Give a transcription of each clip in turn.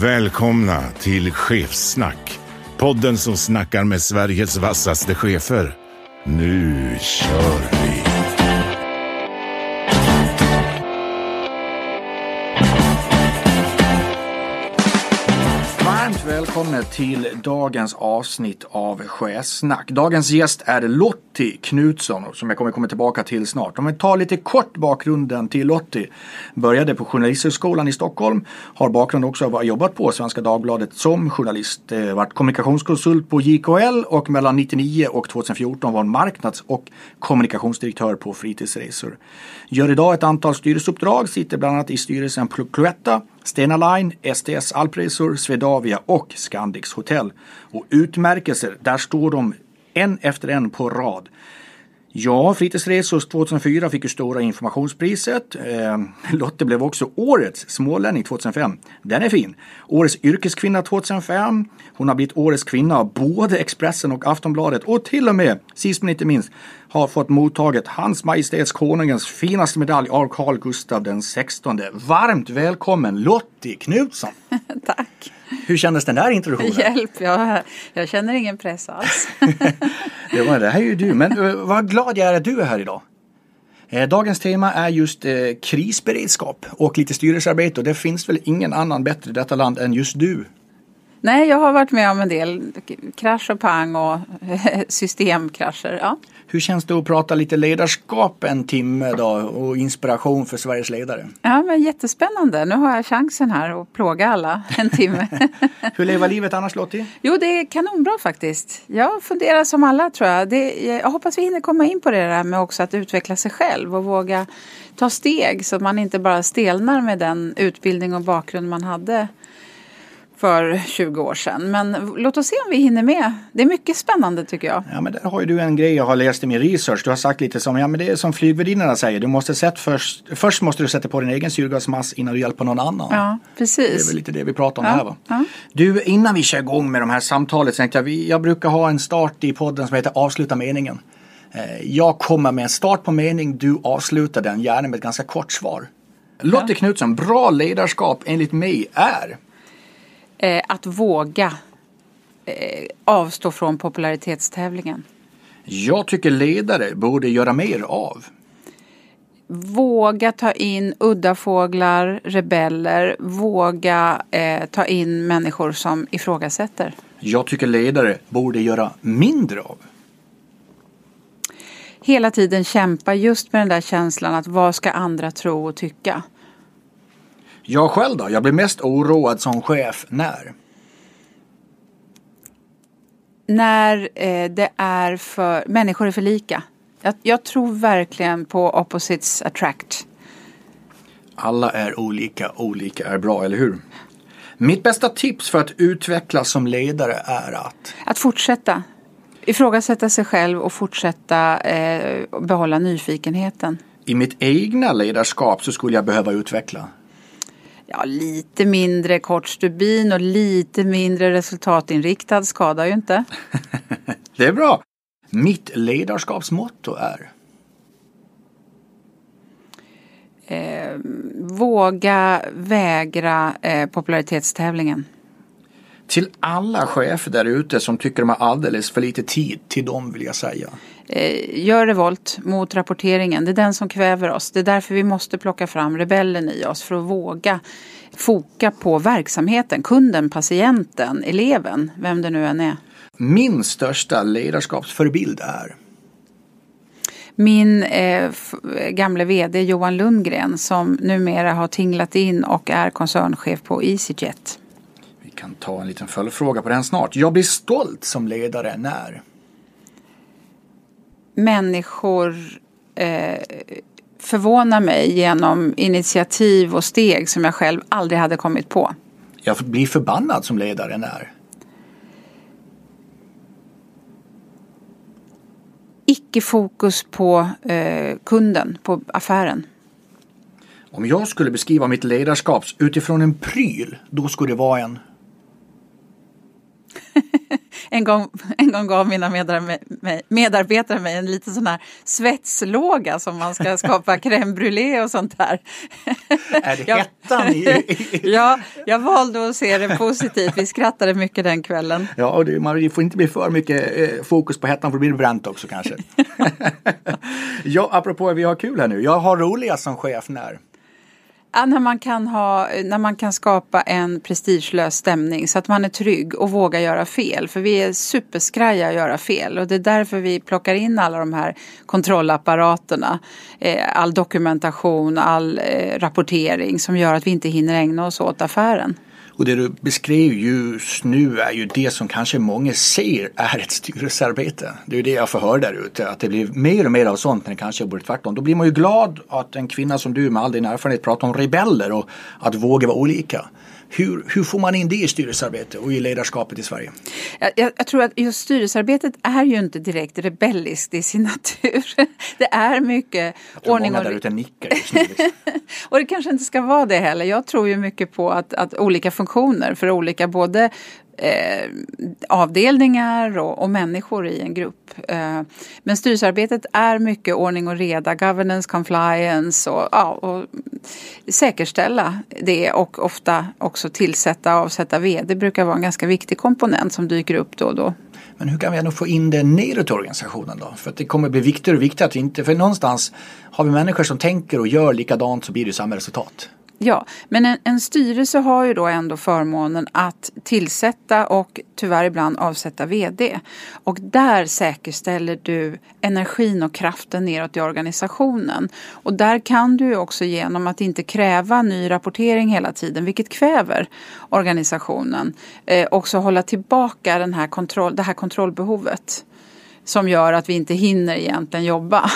Välkomna till Chefssnack. Podden som snackar med Sveriges vassaste chefer. Nu kör vi! Välkommen välkomna till dagens avsnitt av Sjösnack. Dagens gäst är Lottie Knutsson som jag kommer komma tillbaka till snart. Om vi tar lite kort bakgrunden till Lottie. Började på Journalisthögskolan i Stockholm. Har bakgrund också av att ha jobbat på Svenska Dagbladet som journalist. Vart varit kommunikationskonsult på JKL och mellan 1999 och 2014 var marknads och kommunikationsdirektör på Fritidsresor. Gör idag ett antal styrelseuppdrag, sitter bland annat i styrelsen på Cloetta Stena Line, STS Alpresor, Swedavia och Scandics Hotel. Och utmärkelser, där står de en efter en på rad. Ja, Fritidsresor 2004 fick ju Stora informationspriset. Eh, Lotte blev också Årets smålänning 2005. Den är fin. Årets yrkeskvinna 2005. Hon har blivit Årets kvinna av både Expressen och Aftonbladet och till och med, sist men inte minst, har fått mottaget Hans Majestäts Konungens finaste medalj av Carl Gustaf den 16. Varmt välkommen Lottie Knutsson! Tack! Hur kändes den där introduktionen? Hjälp, jag, jag känner ingen press alls. det, var, det här är ju du, men uh, vad glad jag är att du är här idag. Eh, dagens tema är just eh, krisberedskap och lite styrelsearbete och det finns väl ingen annan bättre i detta land än just du. Nej, jag har varit med om en del krasch och pang och systemkrascher. Ja. Hur känns det att prata lite ledarskap en timme då och inspiration för Sveriges ledare? Ja, men jättespännande. Nu har jag chansen här att plåga alla en timme. Hur lever livet annars Lottie? Jo, det är kanonbra faktiskt. Jag funderar som alla tror jag. Det, jag hoppas vi hinner komma in på det där med också att utveckla sig själv och våga ta steg så att man inte bara stelnar med den utbildning och bakgrund man hade för 20 år sedan. Men låt oss se om vi hinner med. Det är mycket spännande tycker jag. Ja men där har ju du en grej jag har läst i min research. Du har sagt lite som, ja men det är som flygvärdinnorna säger. Du måste sätta först, först måste du sätta på din egen syrgasmask innan du hjälper någon annan. Ja precis. Det är väl lite det vi pratar om ja, här va. Ja. Du innan vi kör igång med de här samtalet tänkte jag, jag brukar ha en start i podden som heter avsluta meningen. Eh, jag kommer med en start på mening, du avslutar den gärna med ett ganska kort svar. Lotte ja. Knutsson, bra ledarskap enligt mig är eh, att våga eh, avstå från popularitetstävlingen. Jag tycker ledare borde göra mer av. Våga ta in udda fåglar, rebeller, våga eh, ta in människor som ifrågasätter. Jag tycker ledare borde göra mindre av. Hela tiden kämpa just med den där känslan att vad ska andra tro och tycka? Jag själv då? Jag blir mest oroad som chef när? När eh, det är för, människor är för lika. Jag, jag tror verkligen på opposites attract. Alla är olika, olika är bra, eller hur? Mitt bästa tips för att utvecklas som ledare är att? Att fortsätta. Ifrågasätta sig själv och fortsätta eh, behålla nyfikenheten. I mitt egna ledarskap så skulle jag behöva utveckla ja, lite mindre kort stubin och lite mindre resultatinriktad skadar ju inte. det är bra. Mitt ledarskapsmotto är? Eh, våga vägra eh, popularitetstävlingen. Till alla chefer där ute som tycker de har alldeles för lite tid, till dem vill jag säga. Eh, gör revolt mot rapporteringen. Det är den som kväver oss. Det är därför vi måste plocka fram rebellen i oss för att våga foka på verksamheten, kunden, patienten, eleven, vem det nu än är. Min största ledarskapsförebild är? Min eh, gamle VD Johan Lundgren som numera har tinglat in och är koncernchef på EasyJet. Vi kan ta en liten följdfråga på den snart. Jag blir stolt som ledare när? Människor eh, förvånar mig genom initiativ och steg som jag själv aldrig hade kommit på. jag blir förbannad som ledaren är? Icke-fokus på eh, kunden, på affären. Om jag skulle beskriva mitt ledarskap utifrån en pryl, då skulle det vara en en, gång, en gång gav mina medarbetare mig en liten sån här svetslåga som man ska skapa crème brûlée och sånt där. Är det hettan i... ja, jag valde att se det positivt. Vi skrattade mycket den kvällen. Ja, och det, man får inte bli för mycket eh, fokus på hettan för då blir det bränt också kanske. ja, apropå vi har kul här nu. Jag har roligast som chef när? Ja, när, man kan ha, när man kan skapa en prestigelös stämning så att man är trygg och vågar göra fel. För vi är superskraja att göra fel och det är därför vi plockar in alla de här kontrollapparaterna. Eh, all dokumentation, all eh, rapportering som gör att vi inte hinner ägna oss åt affären. Och det du beskrev just nu är ju det som kanske många ser är ett styrelsearbete. Det är ju det jag får höra där ute, att det blir mer och mer av sånt när det kanske borde tvärtom. Då blir man ju glad att en kvinna som du med all din erfarenhet pratar om rebeller och att våga vara olika. Hur, hur får man in det i styrelsearbete och i ledarskapet i Sverige? Jag, jag, tror att just styrelsearbetet är ju inte direkt rebelliskt i sin natur. Det är mycket jag ordning många där ute nickar just nu. Liksom. och det kanske inte ska vara det heller. Jag tror ju mycket på att, att olika funktioner för olika både eh, avdelningar och, och, människor i en grupp. Eh, men styrelsearbetet är mycket ordning och reda, governance, compliance och, ja, och säkerställa det och ofta också tillsätta och avsätta vd brukar vara en ganska viktig komponent som dyker upp då och då. Men hur kan vi ändå få in det neråt i organisationen då? För att det kommer bli viktigare och viktigare att inte, för någonstans har vi människor som tänker och gör likadant så blir det samma resultat. Ja, men en, en, styrelse har ju då ändå förmånen att tillsätta och tyvärr ibland avsätta VD. Och där säkerställer du energin och kraften neråt i organisationen. Och där kan du ju också genom att inte kräva ny rapportering hela tiden, vilket kväver organisationen, eh, också hålla tillbaka den här kontroll, det här kontrollbehovet. Som gör att vi inte hinner egentligen jobba.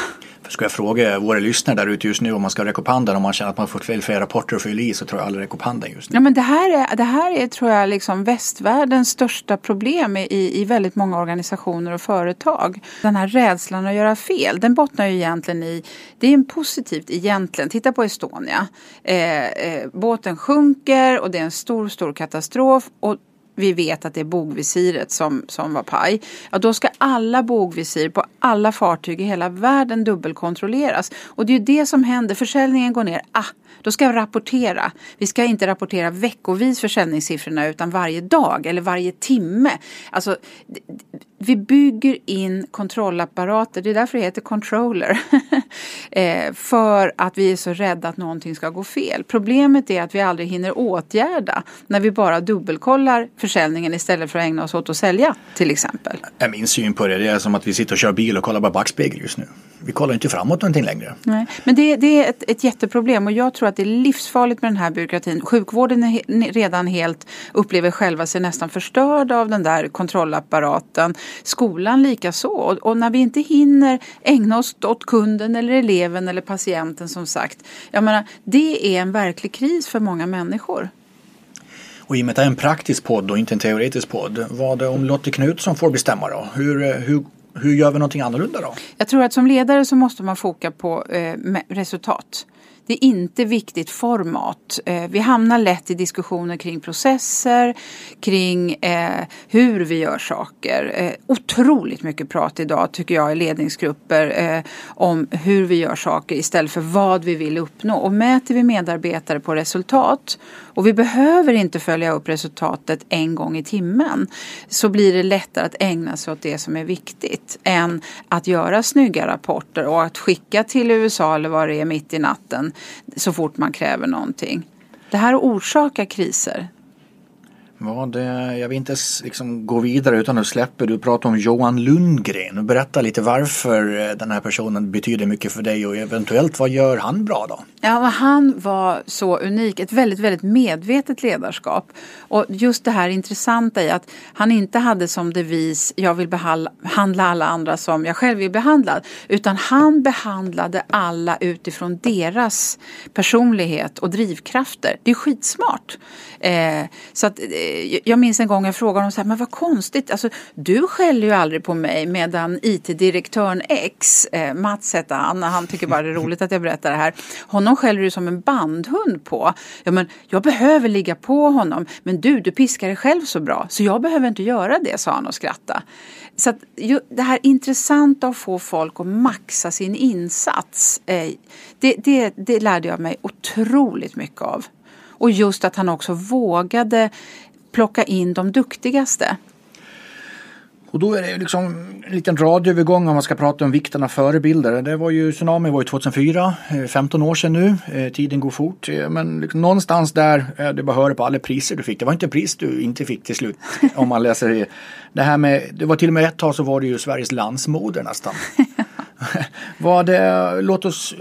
Ska jag fråga våra lyssnare där ute just nu om man ska rekopanda om man känner att man fått fel fler rapporter att fylla i så tror jag aldrig rekopanda just nu. Ja men det här är, det här är tror jag liksom västvärldens största problem i, i väldigt många organisationer och företag. Den här rädslan att göra fel den bottnar ju egentligen i, det är en positivt egentligen, titta på Estonia. Eh, eh, båten sjunker och det är en stor stor katastrof och vi vet att det är bogvisiret som, som var paj. Ja, då ska alla bogvisir på alla fartyg i hela världen dubbelkontrolleras. Och det är ju det som händer. Försäljningen går ner. Ah, då ska vi rapportera. Vi ska inte rapportera veckovis försäljningssiffrorna utan varje dag eller varje timme. Alltså, vi bygger in kontrollapparater, det är därför det heter controller. Eh, för att vi är så rädda att någonting ska gå fel. Problemet är att vi aldrig hinner åtgärda när vi bara dubbelkollar försäljningen istället för att ägna oss åt att sälja till exempel. Min syn på det, det är som att vi sitter och kör bil och kollar bara backspegel just nu. Vi kollar inte framåt någonting längre. Nej, men det, det är ett, ett jätteproblem och jag tror att det är livsfarligt med den här byråkratin. Sjukvården är redan helt, upplever själva sig nästan förstörd av den där kontrollapparaten. Skolan likaså. Och, och när vi inte hinner ägna oss åt kunden eller eleven eller patienten som sagt. Jag menar, det är en verklig kris för många människor. Och i och med att det är en praktisk podd och inte en teoretisk podd. Vad om Lotte Knutsson får bestämma då? Hur, hur, hur gör vi någonting annorlunda då? Jag tror att som ledare så måste man foka på eh, resultat. Det är inte viktigt format. Eh, vi hamnar lätt i diskussioner kring processer, kring eh, hur vi gör saker. Eh, otroligt mycket prat idag tycker jag i ledningsgrupper om hur vi gör saker istället för vad vi vill uppnå. Och mäter vi medarbetare på resultat och vi behöver inte följa upp resultatet en gång i timmen så blir det lättare att ägna sig åt det som är viktigt än att göra snygga rapporter och att skicka till USA eller vad det är mitt i natten så fort man kräver någonting. Det här orsakar kriser. Vad, jag vill inte liksom gå vidare utan att släppa. Du pratar om Johan Lundgren. Berätta lite varför eh, den här personen betyder mycket för dig och eventuellt vad gör han bra då? Ja, han var så unik. Ett väldigt, väldigt medvetet ledarskap. Och just det här intressanta i att han inte hade som devis jag vill behandla alla andra som jag själv vill behandla. Utan han behandlade alla utifrån deras personlighet och drivkrafter. Det är skitsmart. Eh, så att, eh, Eh, jag minns en gång jag frågade honom så här, men vad konstigt, alltså, du skäller ju aldrig på mig medan IT-direktören X, eh, Mats hette han, han tycker bara det är roligt att jag berättar det här, honom skäller du som en bandhund på. Ja, men jag behöver ligga på honom, men du, du piskar dig själv så bra, så jag behöver inte göra det, sa han och skrattade. Så att, ju, det här intressanta att få folk att maxa sin insats, eh, det, det, det lärde jag mig otroligt mycket av. Och just att han också vågade plocka in de duktigaste. Och då är det liksom en liten radioövergång om man ska prata om vikten av förebilder. Det var ju, tsunami var ju 2004, 15 eh, år sedan nu. Eh, tiden går fort. Eh, men liksom någonstans där, det bara höra på alla priser du fick. Det var inte pris du inte fick till slut. om man läser det. Det här med, det var till och med ett tag så var det ju Sveriges landsmoder nästan. Det, låt oss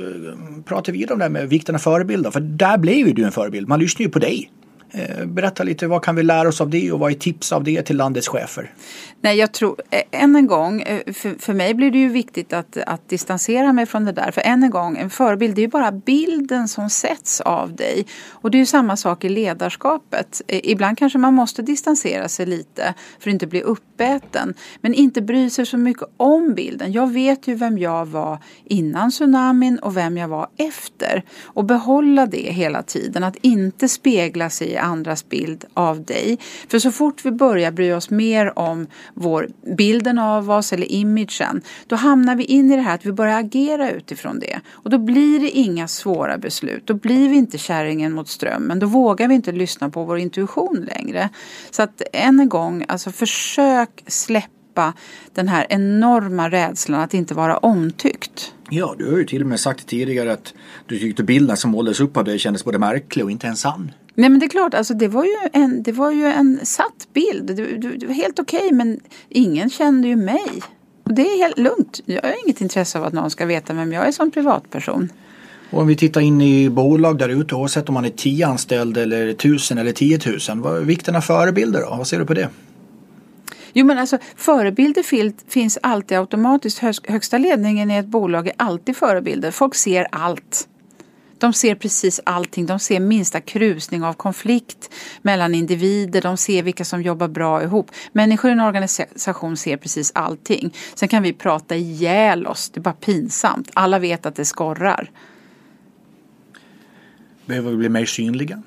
prata vidare om det här med vikten av förebilder. För där blev ju du en förebild. Man lyssnar ju på dig. Eh, berätta lite, vad kan vi lära oss av det och vad är tips av det till landets chefer? Nej, jag tror, eh, än en gång, eh, för, för mig blir det ju viktigt att, att distansera mig från det där. För än en gång, en förebild, det är ju bara bilden som sätts av dig. Och det är ju samma sak i ledarskapet. Ibland kanske man måste distansera sig lite för att inte bli uppäten. Men inte bryr sig så mycket om bilden. Jag vet ju vem jag var innan tsunamin och vem jag var efter. Och behålla det hela tiden, att inte spegla sig i andras bild av dig. För så fort vi börjar bry oss mer om vår bilden av oss eller imagen, då hamnar vi in i det här att vi börjar agera utifrån det. Och då blir det inga svåra beslut. Då blir vi inte kärringen mot strömmen. Då vågar vi inte lyssna på vår intuition längre. Så att än en gång, alltså försök släppa den här enorma rädslan att inte vara omtyckt. Ja, du har ju till och med sagt tidigare att du tyckte bilden som målades upp av dig kändes både märklig och inte ens sann. Nej men det är klart, alltså, det, var ju en, det var ju en satt bild. Det, det, det var helt okej okay, men ingen kände ju mig. Och det är helt lugnt. Jag har inget intresse av att någon ska veta vem jag är som privatperson. Och om vi tittar in i bolag där ute, oavsett om man är tio anställda eller tusen eller tiotusen. Vad är vikten av förebilder då? Vad ser du på det? Jo men alltså förebilder finns alltid automatiskt. Högsta ledningen i ett bolag är alltid förebilder. Folk ser allt. De ser precis allting. De ser minsta krusning av konflikt mellan individer. De ser vilka som jobbar bra ihop. Människor i en organisation ser precis allting. Sen kan vi prata ihjäl oss. Det är bara pinsamt. Alla vet att det skorrar. Behöver vi bli mer synliga?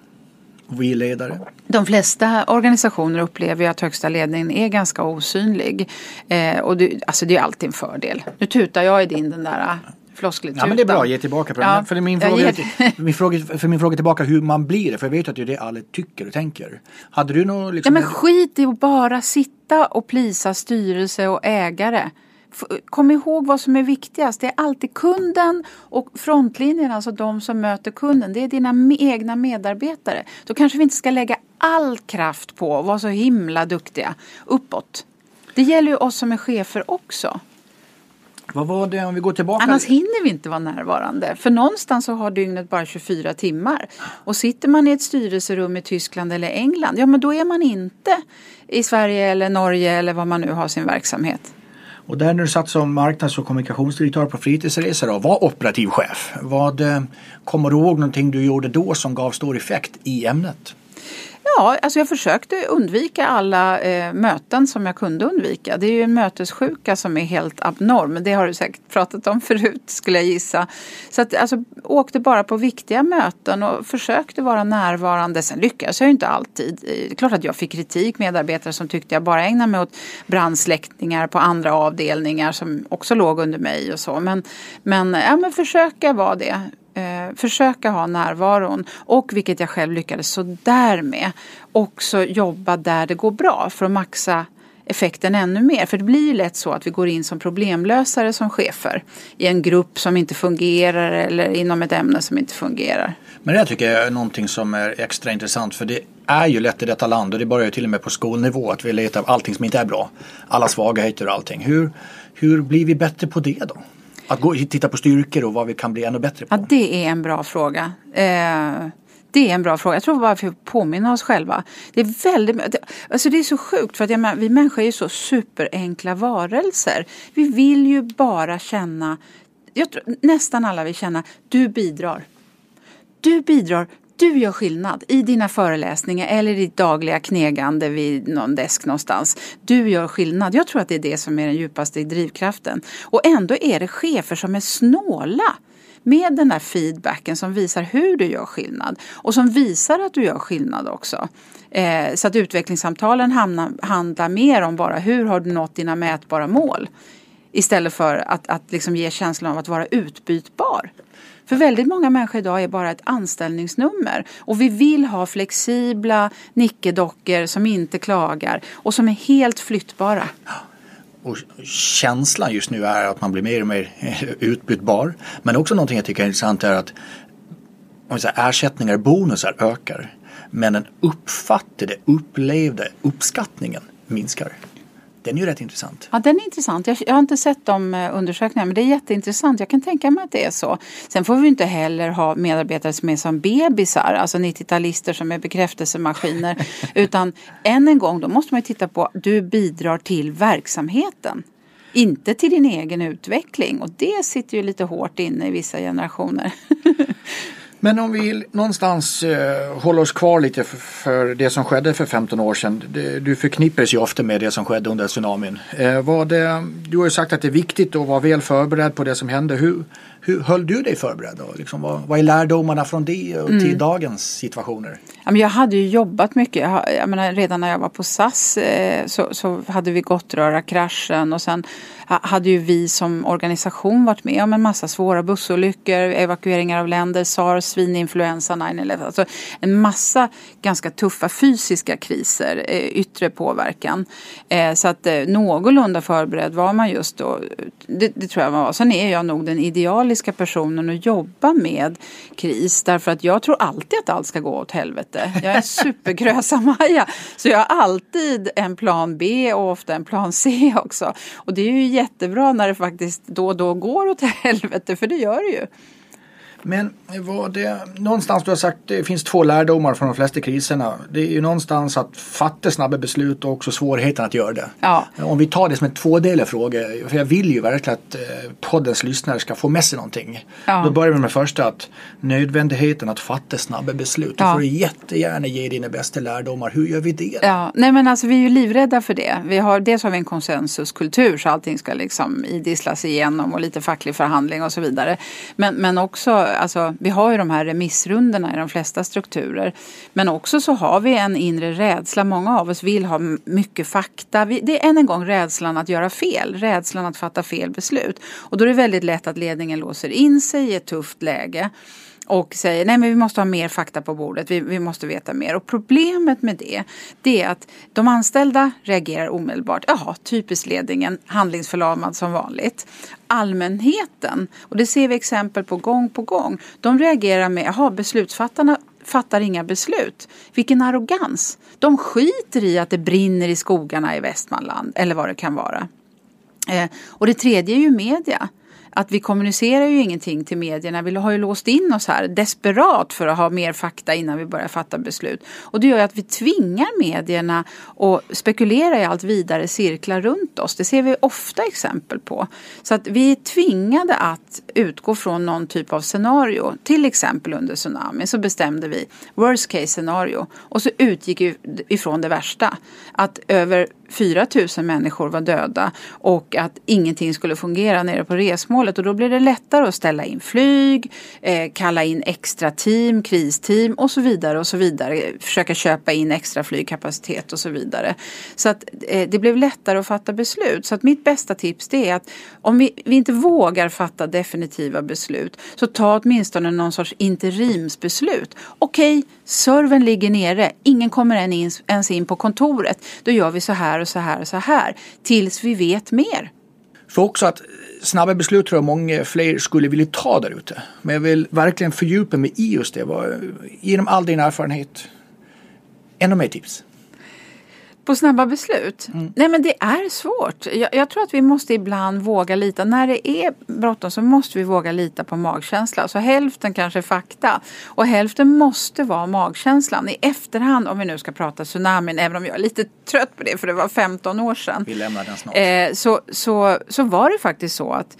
Vi ledare? De flesta organisationer upplever ju att högsta ledningen är ganska osynlig. Eh, och det, alltså det är alltid en fördel. Nu tutar jag i din den där floskelig Ja men det är bra, ge tillbaka på ja. För min fråga, min fråga, för min fråga tillbaka hur man blir det, för jag vet att det är det alla tycker och tänker. Hade du något liksom... Ja men skit i att bara sitta och plisa styrelse och ägare. Kom ihåg vad som är viktigast. Det är alltid kunden och frontlinjen, alltså de som möter kunden. Det är dina egna medarbetare. Då kanske vi inte ska lägga all kraft på att vara så himla duktiga uppåt. Det gäller ju oss som är chefer också. Vad var det om vi går tillbaka? Annars hinner vi inte vara närvarande. För någonstans så har dygnet bara 24 timmar. Och sitter man i ett styrelserum i Tyskland eller England, ja men då är man inte i Sverige eller Norge eller var man nu har sin verksamhet. Och där när du satt som marknads och kommunikationsdirektör på fritidsresor och var operativ chef. Vad, eh, kommer du ihåg någonting du gjorde då som gav stor effekt i ämnet? Ja, alltså jag försökte undvika alla eh, möten som jag kunde undvika. Det är ju en mötessjuka som är helt abnorm. Det har du säkert pratat om förut skulle jag gissa. Så att alltså åkte bara på viktiga möten och försökte vara närvarande. Sen lyckades jag ju inte alltid. Eh, det är klart att jag fick kritik, medarbetare som tyckte jag bara ägnade mig åt brandsläckningar på andra avdelningar som också låg under mig och så. Men, men, ja, men försöka vara det eh, försöka ha närvaron och vilket jag själv lyckades sådär med också jobba där det går bra för att maxa effekten ännu mer. För det blir ju lätt så att vi går in som problemlösare som chefer i en grupp som inte fungerar eller inom ett ämne som inte fungerar. Men det tycker jag är någonting som är extra intressant för det är ju lätt i detta land och det börjar ju till och med på skolnivå att vi letar allting som inte är bra. Alla svagheter och allting. Hur, hur blir vi bättre på det då? Att gå titta på styrkor och vad vi kan bli ännu bättre på? Ja, det är en bra fråga. Eh, det är en bra fråga. Jag tror bara vi får påminna oss själva. Det är väldigt, alltså det är så sjukt för att menar, vi människor är ju så superenkla varelser. Vi vill ju bara känna, jag tror, nästan alla vill känna, du bidrar. Du bidrar, du gör skillnad i dina föreläsningar eller i ditt dagliga knegande vid någon desk någonstans. Du gör skillnad. Jag tror att det är det som är den djupaste drivkraften. Och ändå är det chefer som är snåla med den där feedbacken som visar hur du gör skillnad och som visar att du gör skillnad också. Eh, så att utvecklingssamtalen hamnar, handlar mer om bara hur har du nått dina mätbara mål istället för att, att liksom ge känslan av att vara utbytbar. För väldigt många människor idag är bara ett anställningsnummer. Och vi vill ha flexibla nickedockor som inte klagar och som är helt flyttbara. Och känslan just nu är att man blir mer och mer utbytbar. Men också någonting jag tycker är intressant är att om säger, ersättningar, bonusar ökar. Men den uppfattade, upplevde uppskattningen minskar. Den är ju rätt intressant. Ja, den är intressant. Jag, jag, har inte sett de eh, undersökningarna men det är jätteintressant. Jag kan tänka mig att det är så. Sen får vi inte heller ha medarbetare som är som bebisar, alltså 90-talister som är bekräftelsemaskiner. utan än en gång, då måste man titta på du bidrar till verksamheten. Inte till din egen utveckling och det sitter ju lite hårt inne i vissa generationer. Men om vi någonstans eh, håller oss kvar lite för, för, det som skedde för 15 år sedan. Det, du förknippades ju ofta med det som skedde under tsunamin. Eh, var det, du har ju sagt att det är viktigt att vara väl förberedd på det som hände. Hur, hur höll du dig förberedd? Då? Liksom, vad, vad är lärdomarna från det och till mm. dagens situationer? Jag hade ju jobbat mycket. Jag, menar, redan när jag var på SAS eh, så, så hade vi Gottröra-kraschen och sen hade ju vi som organisation varit med om en massa svåra bussolyckor, evakueringar av länder, sars, svininfluensa, 9-11. Alltså en massa ganska tuffa fysiska kriser, eh, yttre påverkan. Eh, så att någorlunda förberedd var man just då. Det, det tror jag man var. Sen är jag nog den idealiska personen att jobba med kris därför att jag tror alltid att allt ska gå åt helvete. Jag är en supergrösa-Maja så jag har alltid en plan B och ofta en plan C också. Och det är ju jättebra när det faktiskt då och då går åt helvete, för det gör det ju. Men var det någonstans du har sagt det finns två lärdomar från de flesta kriserna. Det är ju någonstans att fatta snabba beslut och också svårigheten att göra det. Ja. Om vi tar det som en tvådelig fråga, för jag vill ju verkligen att eh, poddens lyssnare ska få med sig någonting. Ja. Då börjar vi med första att nödvändigheten att fatta snabba beslut. Ja. Du får jättegärna ge dina bästa lärdomar. Hur gör vi det? Ja, nej men alltså vi är ju livrädda för det. Vi har, dels har vi en konsensuskultur så allting ska liksom idisslas igenom och lite facklig förhandling och så vidare. Men, men också alltså, vi har ju de här remissrundorna i de flesta strukturer. Men också så har vi en inre rädsla. Många av oss vill ha mycket fakta. det är än en gång rädslan att göra fel, rädslan att fatta fel beslut. Och då är det väldigt lätt att ledningen låser in sig i ett tufft läge och säger nej men vi måste ha mer fakta på bordet, vi, vi måste veta mer. Och problemet med det, det är att de anställda reagerar omedelbart. Jaha, typiskt ledningen, handlingsförlamad som vanligt. Allmänheten, och det ser vi exempel på gång på gång, de reagerar med, jaha beslutsfattarna fattar inga beslut. Vilken arrogans! De skiter i att det brinner i skogarna i Västmanland eller vad det kan vara. Eh, och det tredje är ju media att vi kommunicerar ju ingenting till medierna. Vi har ju låst in oss här desperat för att ha mer fakta innan vi börjar fatta beslut. Och det gör ju att vi tvingar medierna att spekulera i allt vidare cirklar runt oss. Det ser vi ofta exempel på. Så att vi är tvingade att utgå från någon typ av scenario. Till exempel under tsunamin så bestämde vi worst case scenario och så utgick vi ifrån det värsta. Att över 4 000 människor var döda och att ingenting skulle fungera nere på resmålet. Och då blir det lättare att ställa in flyg, eh, kalla in extra team, kristeam och så vidare och så vidare. Försöka köpa in extra flygkapacitet och så vidare. Så att eh, det blev lättare att fatta beslut. Så att mitt bästa tips det är att om vi, vi inte vågar fatta definitiva beslut så ta åtminstone någon sorts interimsbeslut. Okej, okay, servern ligger nere, ingen kommer ens in på kontoret. Då gör vi så här här och så här och så här. Tills vi vet mer. För också att eh, snabba beslut tror jag många fler skulle vilja ta där ute. Men jag vill verkligen fördjupa mig i just det. Genom all din erfarenhet. Ännu mer tips. På snabba beslut? Mm. Nej men det är svårt. Jag, jag, tror att vi måste ibland våga lita. När det är bråttom så måste vi våga lita på magkänsla. Så hälften kanske är fakta. Och hälften måste vara magkänslan. I efterhand, om vi nu ska prata tsunamin, även om jag är lite trött på det för det var 15 år sedan. Vi lämnar den snart. Eh, så, så, så var det faktiskt så att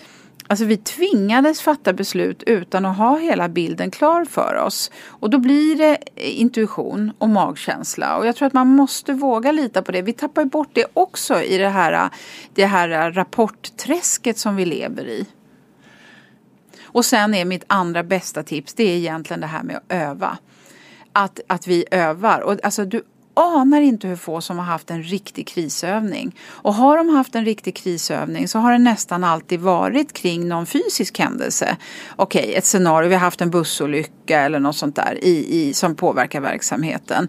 Alltså vi tvingades fatta beslut utan att ha hela bilden klar för oss. Och då blir det intuition och magkänsla. Och jag tror att man måste våga lita på det. Vi tappar bort det också i det här, det här rapportträsket som vi lever i. Och sen är mitt andra bästa tips, det är egentligen det här med att öva. Att, att vi övar. Och alltså du anar inte hur få som har haft en riktig krisövning. Och har de haft en riktig krisövning så har det nästan alltid varit kring någon fysisk händelse. Okej, okay, ett scenario, vi har haft en bussolycka eller något sånt där i, i, som påverkar verksamheten.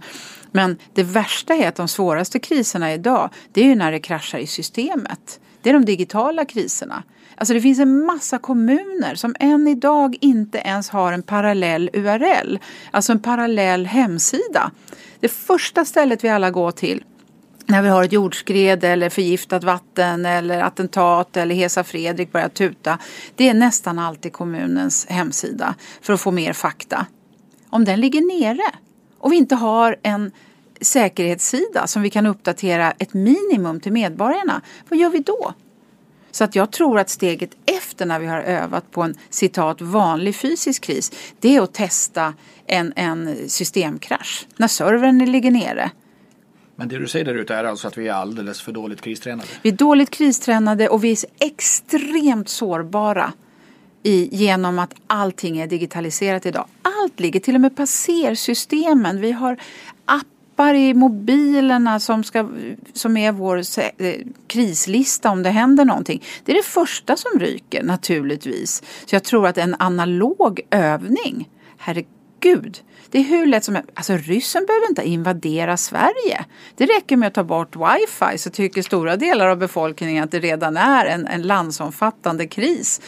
Men det värsta är att de svåraste kriserna idag, det är ju när det kraschar i systemet. Det är de digitala kriserna. Alltså det finns en massa kommuner som än idag inte ens har en parallell URL. Alltså en parallell hemsida. Det första stället vi alla går till när vi har ett jordskred eller förgiftat vatten eller attentat eller Hesa Fredrik börjar tuta. Det är nästan alltid kommunens hemsida för att få mer fakta. Om den ligger nere och vi inte har en säkerhetssida som vi kan uppdatera ett minimum till medborgarna, vad gör vi då? Så att jag tror att steget efter när vi har övat på en citat vanlig fysisk kris, det är att testa en, en systemkrasch när servern ligger nere. Men det du säger där ute är alltså att vi är alldeles för dåligt kristränade? Vi är dåligt kristränade och vi är extremt sårbara i, genom att allting är digitaliserat idag. Allt ligger, till och med passersystemen. Vi har appar i mobilerna som, ska, som är vår eh, krislista om det händer någonting. Det är det första som ryker naturligtvis. Så jag tror att en analog övning, herregud, det är hur lätt som helst. Alltså ryssen behöver inte invadera Sverige. Det räcker med att ta bort wifi så tycker stora delar av befolkningen att det redan är en, en landsomfattande kris.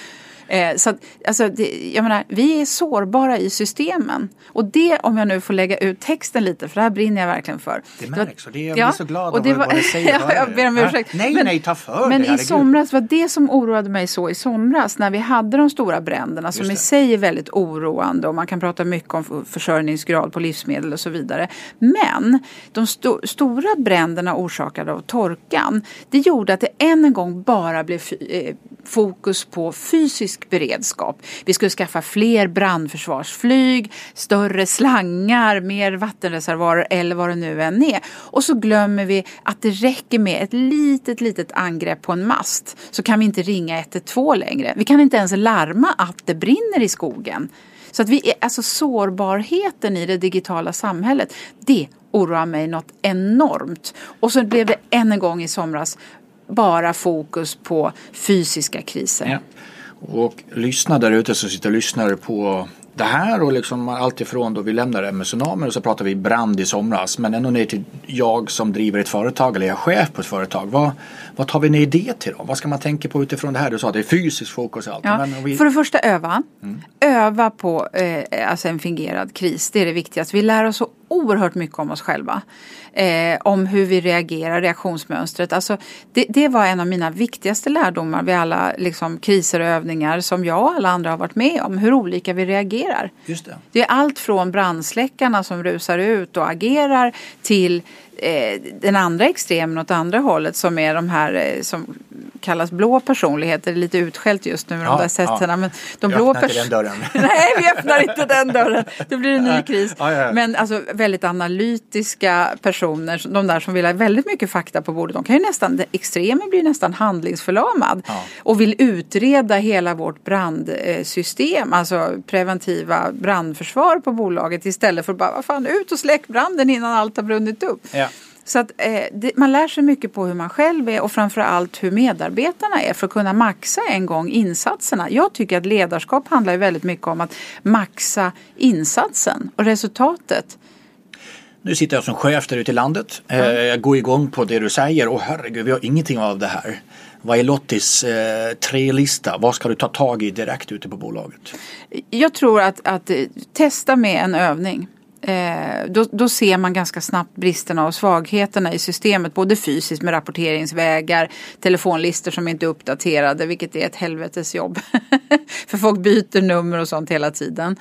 Eh, så att, alltså, det, jag menar, vi är sårbara i systemen. Och det, om jag nu får lägga ut texten lite, för det här brinner jag verkligen för. Det märks och det, jag blir så glad av vad du säger. ja, jag ber om ursäkt. Nej, men, nej, ta för Men det, i somras var det som oroade mig så i somras när vi hade de stora bränderna som i sig är väldigt oroande och man kan prata mycket om försörjningsgrad på livsmedel och så vidare. Men de sto stora bränderna orsakade av torkan det gjorde att det än en gång bara blev eh, fokus på fysisk beredskap. Vi skulle skaffa fler brandförsvarsflyg, större slangar, mer vattenreservoarer eller vad det nu än är. Och så glömmer vi att det räcker med ett litet, litet angrepp på en mast så kan vi inte ringa 112 längre. Vi kan inte ens larma att det brinner i skogen. Så att vi är, alltså sårbarheten i det digitala samhället, det oroar mig något enormt. Och så blev det än en gång i somras bara fokus på fysiska kriser. Ja. Och lyssna där ute som sitter och lyssnar på det här och liksom allt ifrån då vi lämnar det med tsunamin och så pratar vi brand i somras men ändå ner till jag som driver ett företag eller jag är chef på ett företag. Vad, vad tar vi ner det till då? Vad ska man tänka på utifrån det här? Du sa att det är fysiskt fokus och allt. Ja, vi... För det första öva. Mm. Öva på eh, alltså en fingerad kris. Det är det viktigaste. Vi lär oss så oerhört mycket om oss själva. Eh, om hur vi reagerar, reaktionsmönstret. Alltså, det, det, var en av mina viktigaste lärdomar vid alla liksom, kriser och övningar som jag och alla andra har varit med om. Hur olika vi reagerar. Just det. det är allt från brandsläckarna som rusar ut och agerar till eh, den andra extremen åt andra hållet som är de här eh, som kallas blå personligheter. Det är lite utskällt just nu med ja, de där sätten. Ja. Men de blå öppnar inte den dörren. Nej, vi öppnar inte den dörren. Det blir en ny kris. Ja, men alltså väldigt analytiska personer, de där som vill ha väldigt mycket fakta på bordet, de kan ju nästan, extremen blir nästan handlingsförlamad och vill utreda hela vårt brandsystem, alltså preventiva brandförsvar på bolaget istället för bara, vad fan, ut och släck branden innan allt har brunnit upp. Ja. Så att, eh, det, man lär sig mycket på hur man själv är och framförallt hur medarbetarna är för att kunna maxa en gång insatserna. Jag tycker att ledarskap handlar väldigt mycket om att maxa insatsen och resultatet. Nu sitter jag som chef där ute i landet. Mm. Jag går igång på det du säger och herregud vi har ingenting av det här. Vad är Lottis eh, tre-lista? Vad ska du ta tag i direkt ute på bolaget? Jag tror att, att testa med en övning. Eh, då, då, ser man ganska snabbt bristerna och svagheterna i systemet. Både fysiskt med rapporteringsvägar, telefonlistor som inte är uppdaterade, vilket är ett helvetes jobb. För folk byter nummer och sånt hela tiden.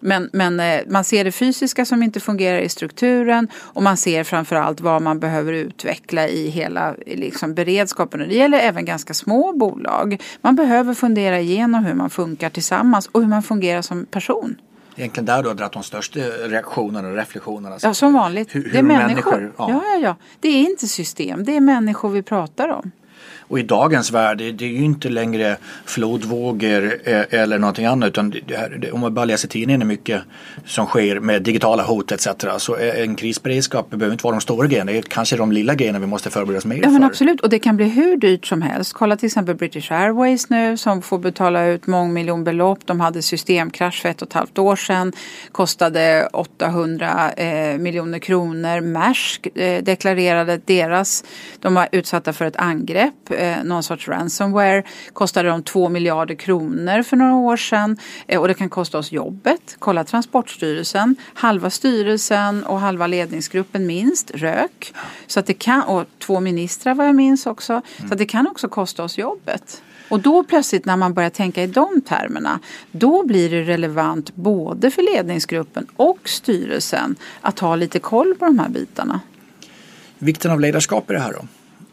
Men, men eh, man ser det fysiska som inte fungerar i strukturen och man ser framförallt vad man behöver utveckla i hela liksom, beredskapen. Och det gäller även ganska små bolag. Man behöver fundera igenom hur man funkar tillsammans och hur man fungerar som person egentligen där du har dragit de största reaktionerna och reflektionerna. Ja, som vanligt. Hur, det är människor. människor ja. ja. Ja, ja, Det är inte system, det är människor vi pratar om. Och i dagens värld, det är ju inte längre flodvågor eh, eller någonting annat utan här, om man bara läser tidningen mycket som sker med digitala hot etc. Så en krisberedskap behöver inte vara de stora grejerna, det är kanske de lilla grejerna vi måste förbereda oss mer ja, men Absolut, och det kan bli hur dyrt som helst. Kolla till exempel British Airways nu som får betala ut mångmiljonbelopp. De hade systemkrasch för ett och ett halvt år sedan. Kostade 800 eh, miljoner kronor. Maersk eh, deklarerade att deras, de var utsatta för ett angrepp eh, någon sorts ransomware. Kostade dem 2 miljarder kronor för några år sedan. Eh, och det kan kosta oss jobbet. Kolla Transportstyrelsen. Halva styrelsen och halva ledningsgruppen minst rök. Så att det kan, och två ministrar vad jag minns också. Mm. Så att det kan också kosta oss jobbet. Och då plötsligt när man börjar tänka i de termerna då blir det relevant både för ledningsgruppen och styrelsen att ha lite koll på de här bitarna. Vikten av ledarskap i det här då?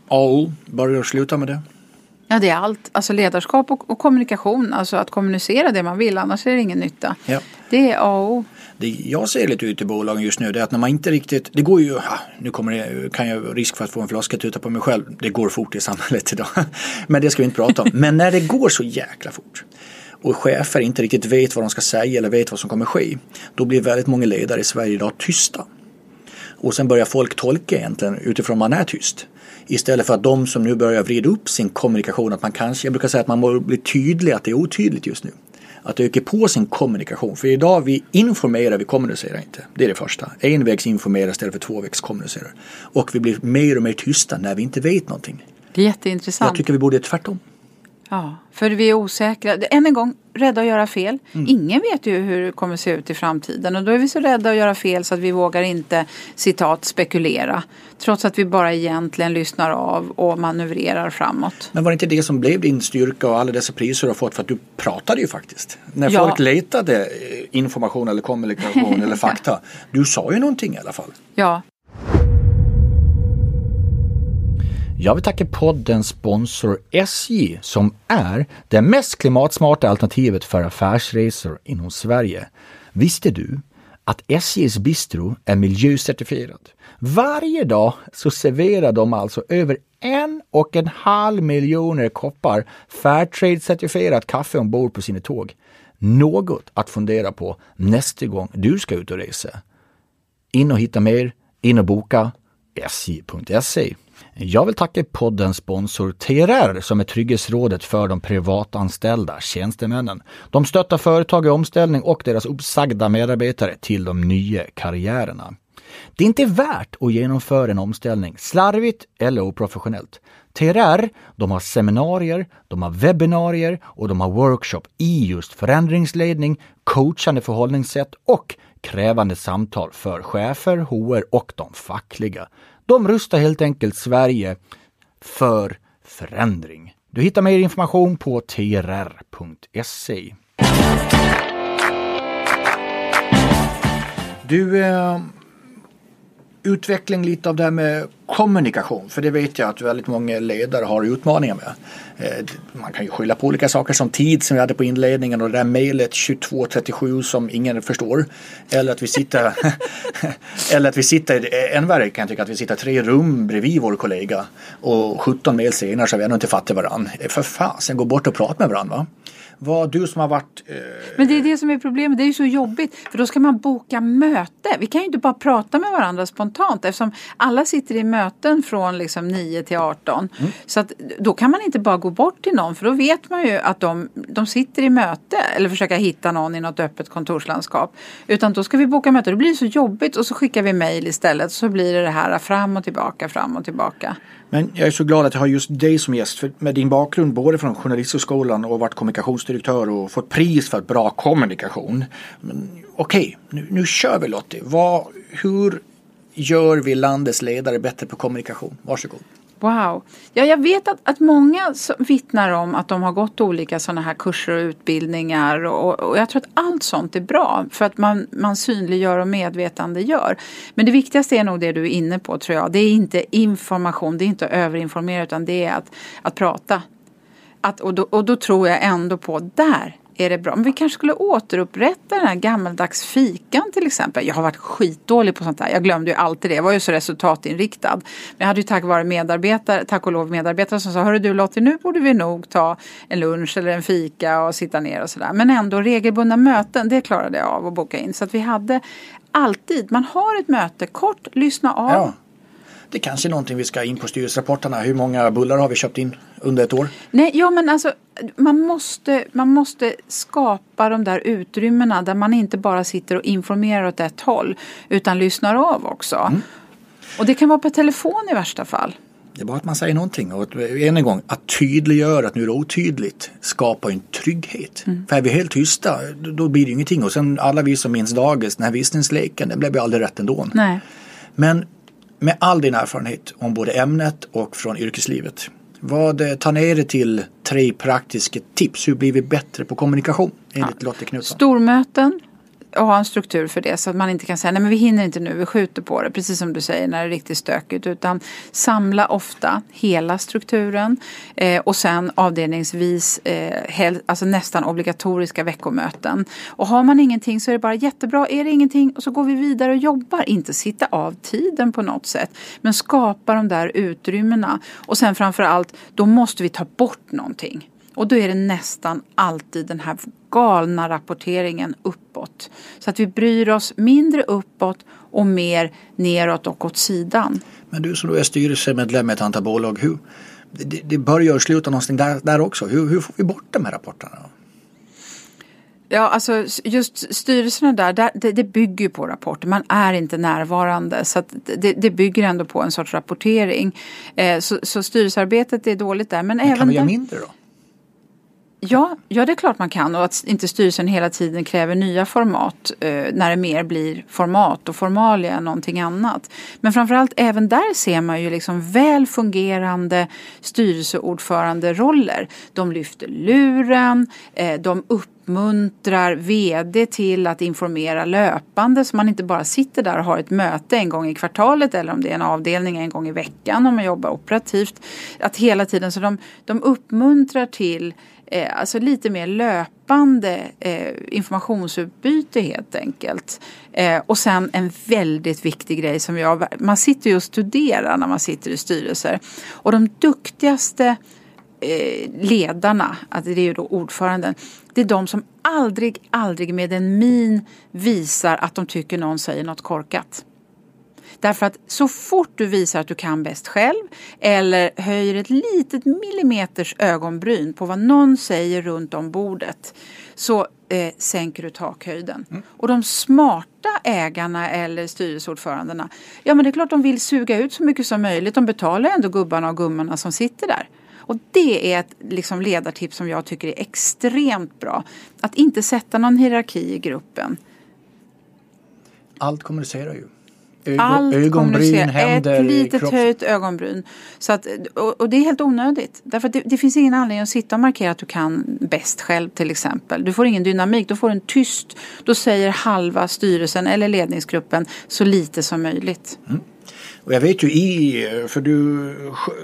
AO, börjar sluta med det? Ja det är allt, alltså ledarskap och, och, kommunikation, alltså att kommunicera det man vill annars är det ingen nytta. Ja. Det är AO. Det jag ser lite ut i bolagen just nu det är att när man inte riktigt, det går ju, ja, nu kommer det, kan jag risk för att få en flasketuta på mig själv, det går fort i samhället idag. Men det ska vi inte prata om. Men när det går så jäkla fort och chefer inte riktigt vet vad de ska säga eller vet vad som kommer ske, då blir väldigt många ledare i Sverige idag tysta. Och sen börjar folk tolka egentligen utifrån man är tyst. Istället för att de som nu börjar vrida upp sin kommunikation, att man kanske, jag brukar säga att man måste bli tydlig att det är otydligt just nu. Att öka på sin kommunikation. För idag vi informerar, vi kommunicerar inte. Det är det första. Envägsinformerar istället för tvåvägskommunicerar. Och vi blir mer och mer tysta när vi inte vet någonting. Det är jätteintressant. Jag tycker vi borde göra tvärtom. Ja, för vi är osäkra. Än en gång, rädda att göra fel. Mm. Ingen vet ju hur det kommer se ut i framtiden och då är vi så rädda att göra fel så att vi vågar inte citat spekulera. Trots att vi bara egentligen lyssnar av och manövrerar framåt. Men var det inte det som blev din styrka och alla dessa priser du har fått för att du pratade ju faktiskt. När ja. folk letade information eller kommunikation eller fakta. Du sa ju någonting i alla fall. Ja, Jag vill tacka poddens sponsor SJ som är det mest klimatsmarta alternativet för affärsresor inom Sverige. Visste du att SJs bistro är miljöcertifierad? Varje dag så serverar de alltså över en och en halv miljoner koppar Fairtrade-certifierat kaffe ombord på sina tåg. Något att fundera på nästa gång du ska ut och resa. In och hitta mer, in och boka sj.se. Jag vill tacka poddens sponsor TRR som är trygghetsrådet för de privatanställda tjänstemännen. De stöttar företag i omställning och deras uppsagda medarbetare till de nya karriärerna. Det är inte värt att genomföra en omställning slarvigt eller oprofessionellt. TRR, de har seminarier, de har webbinarier och de har workshop i just förändringsledning, coachande förhållningssätt och krävande samtal för chefer, HR och de fackliga. De rustar helt enkelt Sverige för förändring. Du hittar mer information på trr.se. Du, eh, utveckling lite av det här med kommunikation. För det vet jag att väldigt många ledare har utmaningar med. Eh, man kan ju skylla på olika saker som tid som vi hade på inledningen och det där mejlet 2237 som ingen förstår. Eller att vi sitter, eller att vi sitter, eh, än värre kan jag tycka att vi sitter tre rum bredvid vår kollega och 17 mejl senare så har vi ännu inte fattat varandra. Eh, för fasen, gå bort och prata med varandra. Va? Vad du som har varit... Eh... Men det är det som är problemet. Det är ju så jobbigt. För då ska man boka möte. Vi kan ju inte bara prata med varandra spontant eftersom alla sitter i möten från liksom 9 till 18. Mm. Så att då kan man inte bara gå bort till någon för då vet man ju att de, de sitter i möte eller försöka hitta någon i något öppet kontorslandskap. Utan då ska vi boka möte. Då blir det så jobbigt och så skickar vi mejl istället. Så blir det det här fram och tillbaka, fram och tillbaka. Men jag är så glad att jag har just dig som gäst. För med din bakgrund både från Journalisthögskolan och varit kommunikationsdirektör och fått pris för bra kommunikation. Okej, okay, nu, nu kör vi Lottie. Vad, hur gör vi landets ledare bättre på kommunikation? Varsågod. Wow. Ja, jag vet att, att många vittnar om att de har gått olika sådana här kurser och utbildningar och, och, jag tror att allt sånt är bra för att man, man synliggör och medvetande gör. Men det viktigaste är nog det du är inne på tror jag. Det är inte information, det är inte att överinformera utan det är att, att prata. Att, och, då, och då tror jag ändå på, där är det bra. Men vi kanske skulle återupprätta den här gammaldags fikan till exempel. Jag har varit skitdålig på sånt där. Jag glömde ju alltid det. Jag var ju så resultatinriktad. Men jag hade ju tack vare medarbetare, tack och lov medarbetare som sa Hörru du Lottie nu borde vi nog ta en lunch eller en fika och sitta ner och sådär. Men ändå regelbundna möten det klarade jag av att boka in. Så att vi hade alltid, man har ett möte, kort, lyssna av. Ja. Det kanske är någonting vi ska in på styrelserapporterna. Hur många bullar har vi köpt in under ett år? Nej, ja men alltså man måste, man måste skapa de där utrymmena där man inte bara sitter och informerar åt ett håll utan lyssnar av också. Mm. Och det kan vara på telefon i värsta fall. Det är bara att man säger någonting och än en gång att tydliggöra att nu är det otydligt skapar en trygghet. Mm. För är vi helt tysta då blir det ingenting och sen alla vi som minns dagis, den här visningsleken, det blev ju aldrig rätt ändå. Nej. Men med all din erfarenhet om både ämnet och från yrkeslivet. Vad tar ni er till tre praktiska tips? Hur blir vi bättre på kommunikation enligt ja. Lotte Knutsson? Stormöten, och ha en struktur för det så att man inte kan säga nej men vi hinner inte nu, vi skjuter på det. Precis som du säger när det är riktigt stökigt. Utan samla ofta hela strukturen eh, och sen avdelningsvis eh, hel, alltså nästan obligatoriska veckomöten. Och har man ingenting så är det bara jättebra. Är det ingenting och så går vi vidare och jobbar. Inte sitta av tiden på något sätt. Men skapa de där utrymmena. Och sen framför allt, då måste vi ta bort någonting. Och då är det nästan alltid den här galna rapporteringen uppåt. Så att vi bryr oss mindre uppåt och mer neråt och åt sidan. Men du som då är styrelsemedlem i ett antal bolag, hur, det, det börjar och slutar någonstans där, där också. Hur, hur får vi bort de här rapporterna? Ja, alltså just styrelserna där, där det, det, bygger på rapporter. Man är inte närvarande så det, det, bygger ändå på en sorts rapportering. Eh, så, så styrelsearbetet är dåligt där. Men, men även kan vi göra mindre då? Ja, ja, det är klart man kan och att inte styrelsen hela tiden kräver nya format eh, när det mer blir format och formalia än någonting annat. Men framförallt även där ser man ju liksom väl fungerande styrelseordförande-roller. De lyfter luren, eh, de uppmuntrar VD till att informera löpande så man inte bara sitter där och har ett möte en gång i kvartalet eller om det är en avdelning en gång i veckan om man jobbar operativt. Att hela tiden så de, de uppmuntrar till eh, alltså lite mer löpande eh, informationsutbyte helt enkelt. Eh, och sen en väldigt viktig grej som jag, man sitter ju och studerar när man sitter i styrelser. Och de duktigaste eh, ledarna, det är ju då ordföranden, det är de som aldrig, aldrig med en min visar att de tycker någon säger något korkat. Därför att så fort du visar att du kan bäst själv eller höjer ett litet millimeters ögonbryn på vad någon säger runt om bordet så eh, sänker du takhöjden. Mm. Och de smarta ägarna eller styrelseordförandena, ja men det är klart de vill suga ut så mycket som möjligt. De betalar ändå gubbarna och gummorna som sitter där. Och det är ett liksom, ledartips som jag tycker är extremt bra. Att inte sätta någon hierarki i gruppen. Allt kommunicerar ju. Ögon, Allt ögonbryn, händer, Ett litet kropps... höjt ögonbryn. Så att, och, och, det är helt onödigt. Därför att det, det, finns ingen anledning att sitta och markera att du kan bäst själv till exempel. Du får ingen dynamik, du får en tyst. Då säger halva styrelsen eller ledningsgruppen så lite som möjligt. Mm. Och jag vet ju i, för du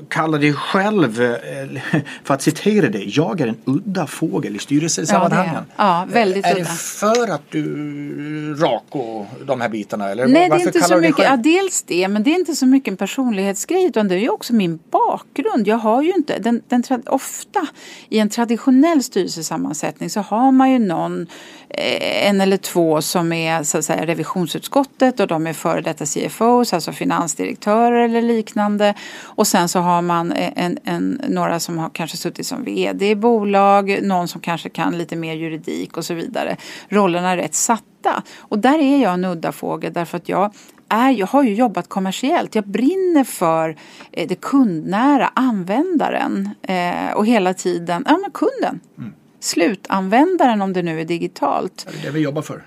kallar dig själv, eh, för att citera dig, jag är en udda fågel i styrelsesammanhangen. Ja, ja, väldigt är udda. Är det för att du rak och de här bitarna? Eller Nej, det är inte så mycket, ja, dels det, men det är inte så mycket en personlighetsgrej utan det är ju också min bakgrund. Jag har ju inte, den, den, ofta i en traditionell styrelsesammansättning så har man ju någon, en eller två som är så att säga revisionsutskottet och de är före detta CFOs, alltså finansdirektörer eller liknande. Och sen så har man en, en, några som har kanske suttit som vd i bolag, någon som kanske kan lite mer juridik och så vidare. Rollerna är rätt satta. Och där är jag en udda fågel därför att jag är, jag har ju jobbat kommersiellt. Jag brinner för eh, det kundnära, användaren eh, och hela tiden, ja men kunden. Mm. Slutanvändaren om det nu är digitalt. Det är det vi jobbar för.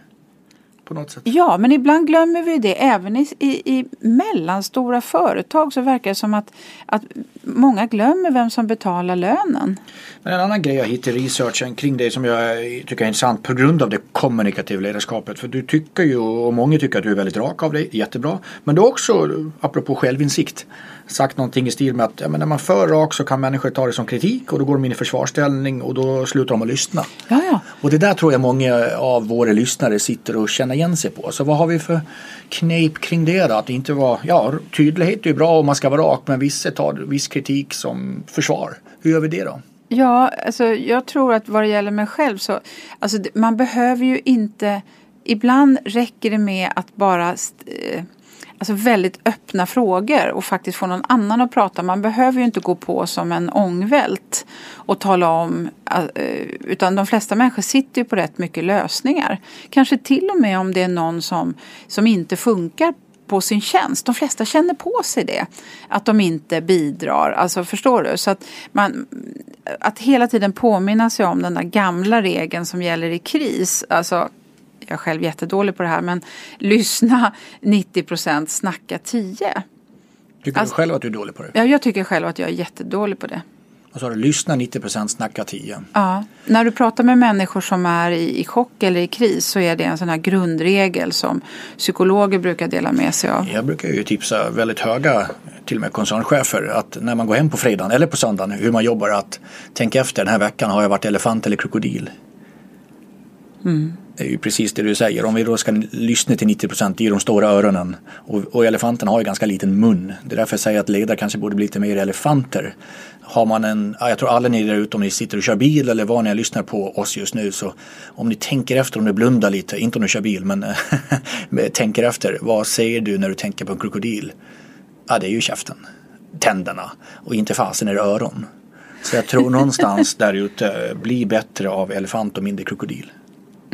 På något sätt. Ja, men ibland glömmer vi det. Även i, i, i mellanstora företag så verkar det som att, att många glömmer vem som betalar lönen. Men en annan grej jag hittade i researchen kring det som jag tycker är intressant på grund av det kommunikativa ledarskapet. För du tycker ju, och många tycker att du är väldigt rak av dig, jättebra. Men du också, apropå självinsikt, sagt någonting i stil med att ja, men när man för rak så kan människor ta det som kritik och då går de in i försvarsställning och då slutar de att lyssna. Ja, ja. Och det där tror jag många av våra lyssnare sitter och känner igen sig på. Så vad har vi för knep kring det då? Att inte vara, ja tydlighet är ju bra om man ska vara rak men vissa tar viss kritik som försvar. Hur gör vi det då? Ja, alltså jag tror att vad det gäller mig själv så, alltså man behöver ju inte, ibland räcker det med att bara eh, Alltså väldigt öppna frågor och faktiskt få någon annan att prata. Man behöver ju inte gå på som en ångvält och tala om, eh, utan de flesta människor sitter ju på rätt mycket lösningar. Kanske till och med om det är någon som, som inte funkar på sin tjänst. De flesta känner på sig det. Att de inte bidrar. Alltså förstår du? Så att, man, att hela tiden påminna sig om den där gamla regeln som gäller i kris. Alltså, jag är själv jättedålig på det här men lyssna 90 procent, snacka 10. Tycker Alltså- du själv att du är dålig på det? Ja, jag tycker själv att jag är jättedålig på det. Och så har du lyssna 90% snacka 10. Ja, när du pratar med människor som är i, i chock eller i kris så är det en sån här grundregel som psykologer brukar dela med sig av. Jag brukar ju tipsa väldigt höga, till och med koncernchefer, att när man går hem på fredagen eller på söndagen, hur man jobbar, att tänka efter den här veckan har jag varit elefant eller krokodil. Det är ju precis det du säger. Om vi då ska lyssna till 90% i de stora öronen och, och elefanten har ju ganska liten mun. Det är därför jag säger att ledare kanske borde bli lite mer elefanter. Har man en, jag tror alla ni där ute om ni sitter och kör bil eller vad ni lyssnar på oss just nu så om ni tänker efter om ni blundar lite, inte om du kör bil men men tänker efter. Vad säger du när du tänker på en krokodil? Ja det är ju käften, tänderna och inte fasen är det öron. Så jag tror någonstans där ute, bli bättre av elefant och mindre krokodil.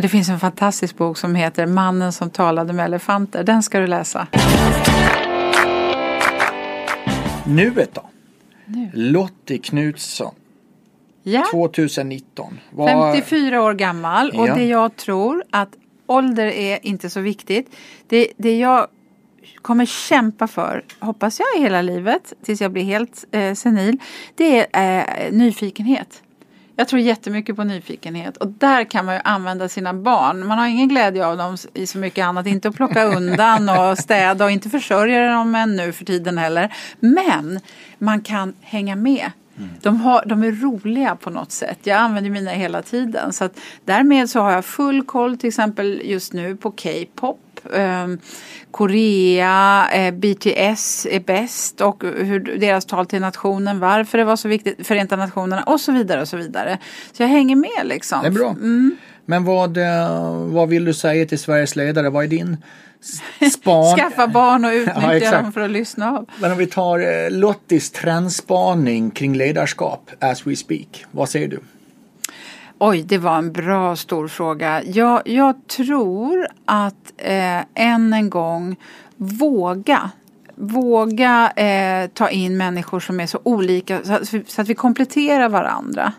Det finns en fantastisk bok som heter Mannen som talade med elefanter. Den ska du läsa. Nuet då? Nu. Lottie Knutsson, Ja, 2019. Vad- 54 år gammal och Ja. det jag tror att ålder är inte så viktigt. Det, det jag kommer kämpa för, hoppas jag i hela livet tills jag blir helt eh, senil, det är eh, nyfikenhet. Jag tror jättemycket på nyfikenhet och där kan man ju använda sina barn. Man har ingen glädje av dem i så mycket annat. Inte att plocka undan och städa och inte försörja dem än nu för tiden heller. Men man kan hänga med. De, har, de är roliga på något sätt. Jag använder mina hela tiden. Så därmed så har jag full koll till exempel just nu på K-pop. Ehm, Korea, eh, BTS är bäst och hur deras tal till nationen, varför det var så viktigt, Förenta Nationerna och så vidare och så vidare. Så jag hänger med liksom. Det är bra. Men vad, eh, vad vill du säga till Sveriges ledare? Vad är din span? Skaffa barn och utnyttja Ja, dem för att lyssna av. Men om vi tar eh, Lottis trendspaning kring ledarskap as we speak. Vad säger du? Oj, det var en bra stor fråga. Jag, jag tror att eh, än en gång våga Våga eh, ta in människor som är så olika så att, vi- så att vi kompletterar varandra.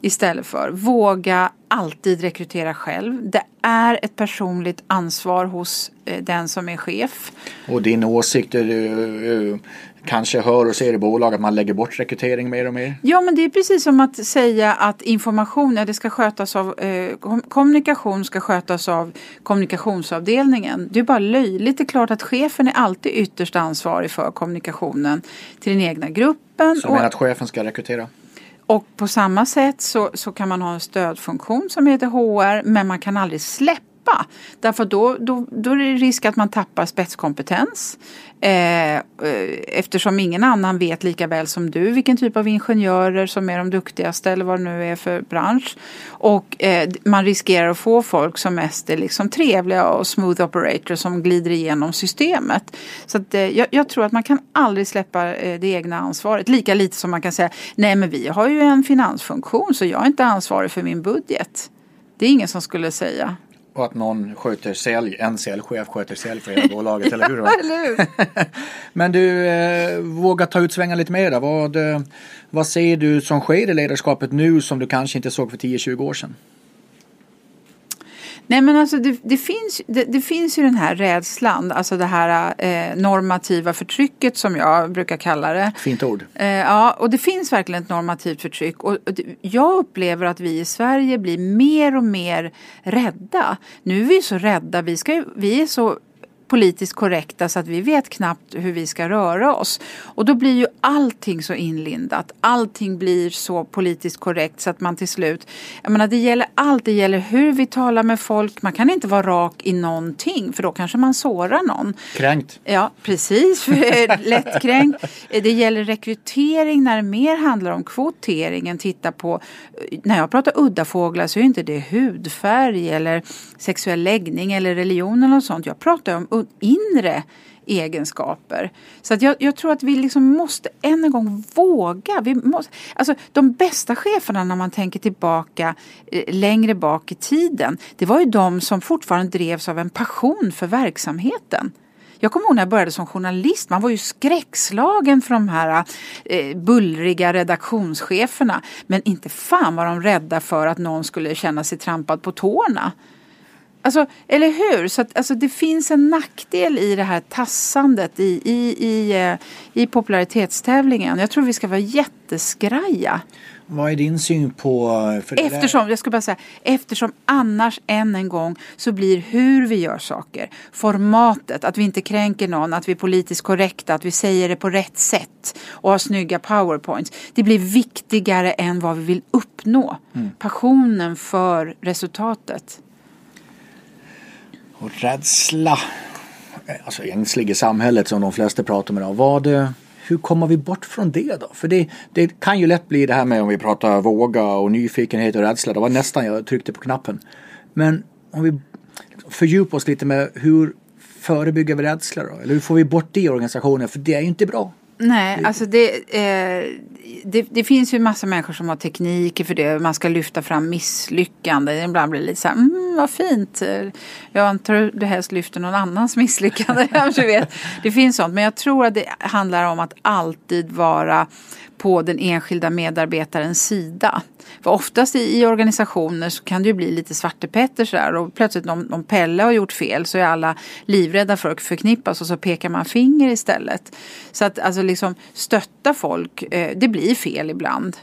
Istället för våga alltid rekrytera själv. Det är ett personligt ansvar hos eh, den som är chef. Och din åsikt, är, eh, eh, kanske hör och ser i bolag att man lägger bort rekrytering mer och mer? Ja, men det är precis som att säga att information, ja, det ska skötas av, eh, kommunikation ska skötas av kommunikationsavdelningen. Det är bara löjligt. Det är klart att chefen är alltid ytterst ansvarig för kommunikationen till den egna gruppen. Så du menar att chefen ska rekrytera? Och på samma sätt så, så kan man ha en stödfunktion som heter HR men man kan aldrig släppa Därför då, då, då är det risk att man tappar spetskompetens. Eh, eh, eftersom ingen annan vet lika väl som du vilken typ av ingenjörer som är de duktigaste eller vad det nu är för bransch. Och eh, man riskerar att få folk som mest är liksom trevliga och smooth operators som glider igenom systemet. Så att, eh, jag, jag, tror att man kan aldrig släppa eh, det egna ansvaret. Lika lite som man kan säga nej men vi har ju en finansfunktion så jag är inte ansvarig för min budget. Det är ingen som skulle säga. Och att någon sköter sälj, en säljchef sköter sälj för hela bolaget, eller hur? eller hur? Men du, eh, våga ta ut svänga lite mer vad, eh, vad ser du som sker i ledarskapet nu som du kanske inte såg för 10-20 år sedan? Nej men alltså det, det finns, det, det, finns ju den här rädslan, alltså det här eh, normativa förtrycket som jag brukar kalla det. Fint ord. Eh, ja, och det finns verkligen ett normativt förtryck. Och, och det, jag upplever att vi i Sverige blir mer och mer rädda. Nu är vi så rädda, vi, ska, vi är så politiskt korrekta så att vi vet knappt hur vi ska röra oss. Och då blir ju allting så inlindat. Allting blir så politiskt korrekt så att man till slut, jag menar det gäller allt, det gäller hur vi talar med folk. Man kan inte vara rak i någonting för då kanske man sårar någon. Kränkt. Ja, precis. Lättkränkt. Det gäller rekrytering när det mer handlar om kvotering än titta på, när jag pratar udda fåglar så är inte det hudfärg eller sexuell läggning eller religion eller något sånt. Jag pratar om inre egenskaper. Så att jag, jag, tror att vi liksom måste än en gång våga. Vi måste, alltså, de bästa cheferna när man tänker tillbaka eh, längre bak i tiden det var ju de som fortfarande drevs av en passion för verksamheten. Jag kommer ihåg när jag började som journalist, man var ju skräckslagen för de här eh, bullriga redaktionscheferna. Men inte fan var de rädda för att någon skulle känna sig trampad på tårna. Alltså, eller hur? Så att, alltså, det finns en nackdel i det här tassandet i, i, i, eh, i popularitetstävlingen. Jag tror vi ska vara jätteskraja. Vad är din syn på... eftersom, jag ska bara säga, eftersom annars än en gång så blir hur vi gör saker, formatet, att vi inte kränker någon, att vi är politiskt korrekta, att vi säger det på rätt sätt och har snygga powerpoints. Det blir viktigare än vad vi vill uppnå. Mm. Passionen för resultatet och rädsla. Alltså ängslig i samhället som de flesta pratar med. Vad, hur kommer vi bort från det då? För det, det kan ju lätt bli det här med om vi pratar våga och nyfikenhet och rädsla. Det var nästan jag tryckte på knappen. Men om vi fördjupar oss lite med hur förebygger vi rädsla då? Eller hur får vi bort det i organisationen? För det är ju inte bra. Nej, alltså det, eh, det, det, finns ju massa människor som har tekniker för det. Man ska lyfta fram misslyckanden. Ibland blir det lite så här, mm, vad fint. Jag antar att du helst lyfter någon annans misslyckande. du vet. Det finns sånt. Men jag tror att det handlar om att alltid vara på den enskilda medarbetarens sida. För oftast i, i organisationer så kan det ju bli lite svartepetter sådär och plötsligt om, om Pelle har gjort fel så är alla livrädda för att förknippas och så pekar man finger istället. Så att alltså liksom stötta folk, eh, det blir fel ibland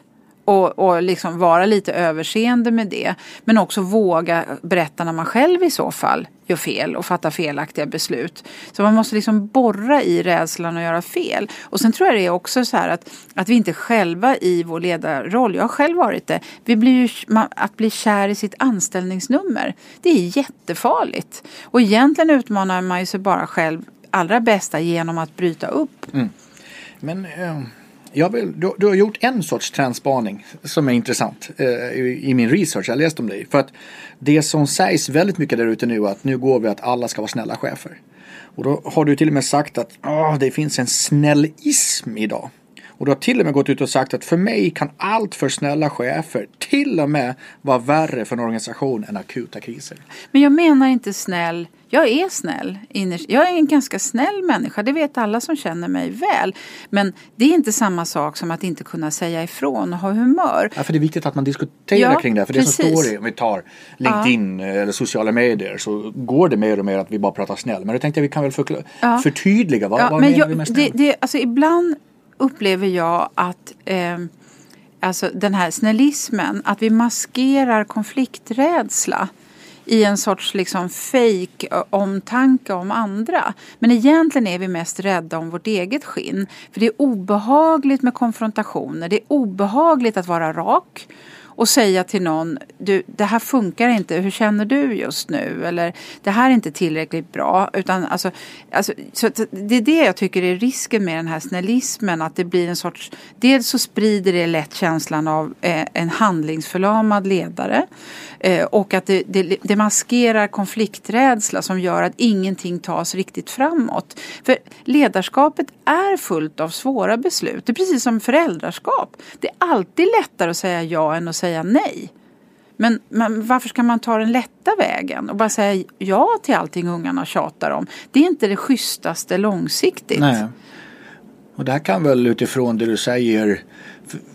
och, och liksom vara lite överseende med det. Men också våga berätta när man själv i så fall gör fel och fattar felaktiga beslut. Så man måste liksom borra i rädslan att göra fel. Och sen tror jag det är också så här att, att vi inte själva i vår ledarroll, jag har själv varit det, vi blir ju, att bli kär i sitt anställningsnummer. Det är jättefarligt. Och egentligen utmanar man ju sig bara själv allra bästa genom att bryta upp. Mm. Men... Uh jag vill, du, du, har gjort en sorts trendspaning som är intressant eh, i, i, min research. Jag läst om dig. För att det som sägs väldigt mycket där ute nu är att nu går vi att alla ska vara snälla chefer. Och då har du till och med sagt att oh, det finns en snällism idag. Och du har till och med gått ut och sagt att för mig kan allt för snälla chefer till och med vara värre för en organisation än akuta kriser. Men jag menar inte snäll jag är snäll. Jag är en ganska snäll människa, det vet alla som känner mig väl. Men det är inte samma sak som att inte kunna säga ifrån och ha humör. Ja, för det är viktigt att man diskuterar ja, kring det. För precis. det som står i, om vi tar LinkedIn ja. eller sociala medier så går det mer och mer att vi bara pratar snäll. Men då tänkte jag vi kan väl förklara, ja. förtydliga, vad, ja, vad men menar jag, vi med snäll? Det, det, alltså ibland upplever jag att eh, alltså den här snällismen, att vi maskerar konflikträdsla i en sorts liksom fake omtanke om andra. Men egentligen är vi mest rädda om vårt eget skinn. För det är obehagligt med konfrontationer. Det är obehagligt att vara rak och säga till någon, du, det här funkar inte, hur känner du just nu? Eller det här är inte tillräckligt bra. Utan, alltså, alltså, så det är det jag tycker är risken med den här snällismen, att det blir en sorts, dels så sprider det lätt känslan av eh, en handlingsförlamad ledare. Eh, och att det, det, det, maskerar konflikträdsla som gör att ingenting tas riktigt framåt. För ledarskapet är fullt av svåra beslut. Det är precis som föräldraskap. Det är alltid lättare att säga ja än att säga nej. Men, men, varför ska man ta den lätta vägen och bara säga ja till allting ungarna tjatar om? Det är inte det schysstaste långsiktigt. Nej. Och det här kan väl utifrån det du säger,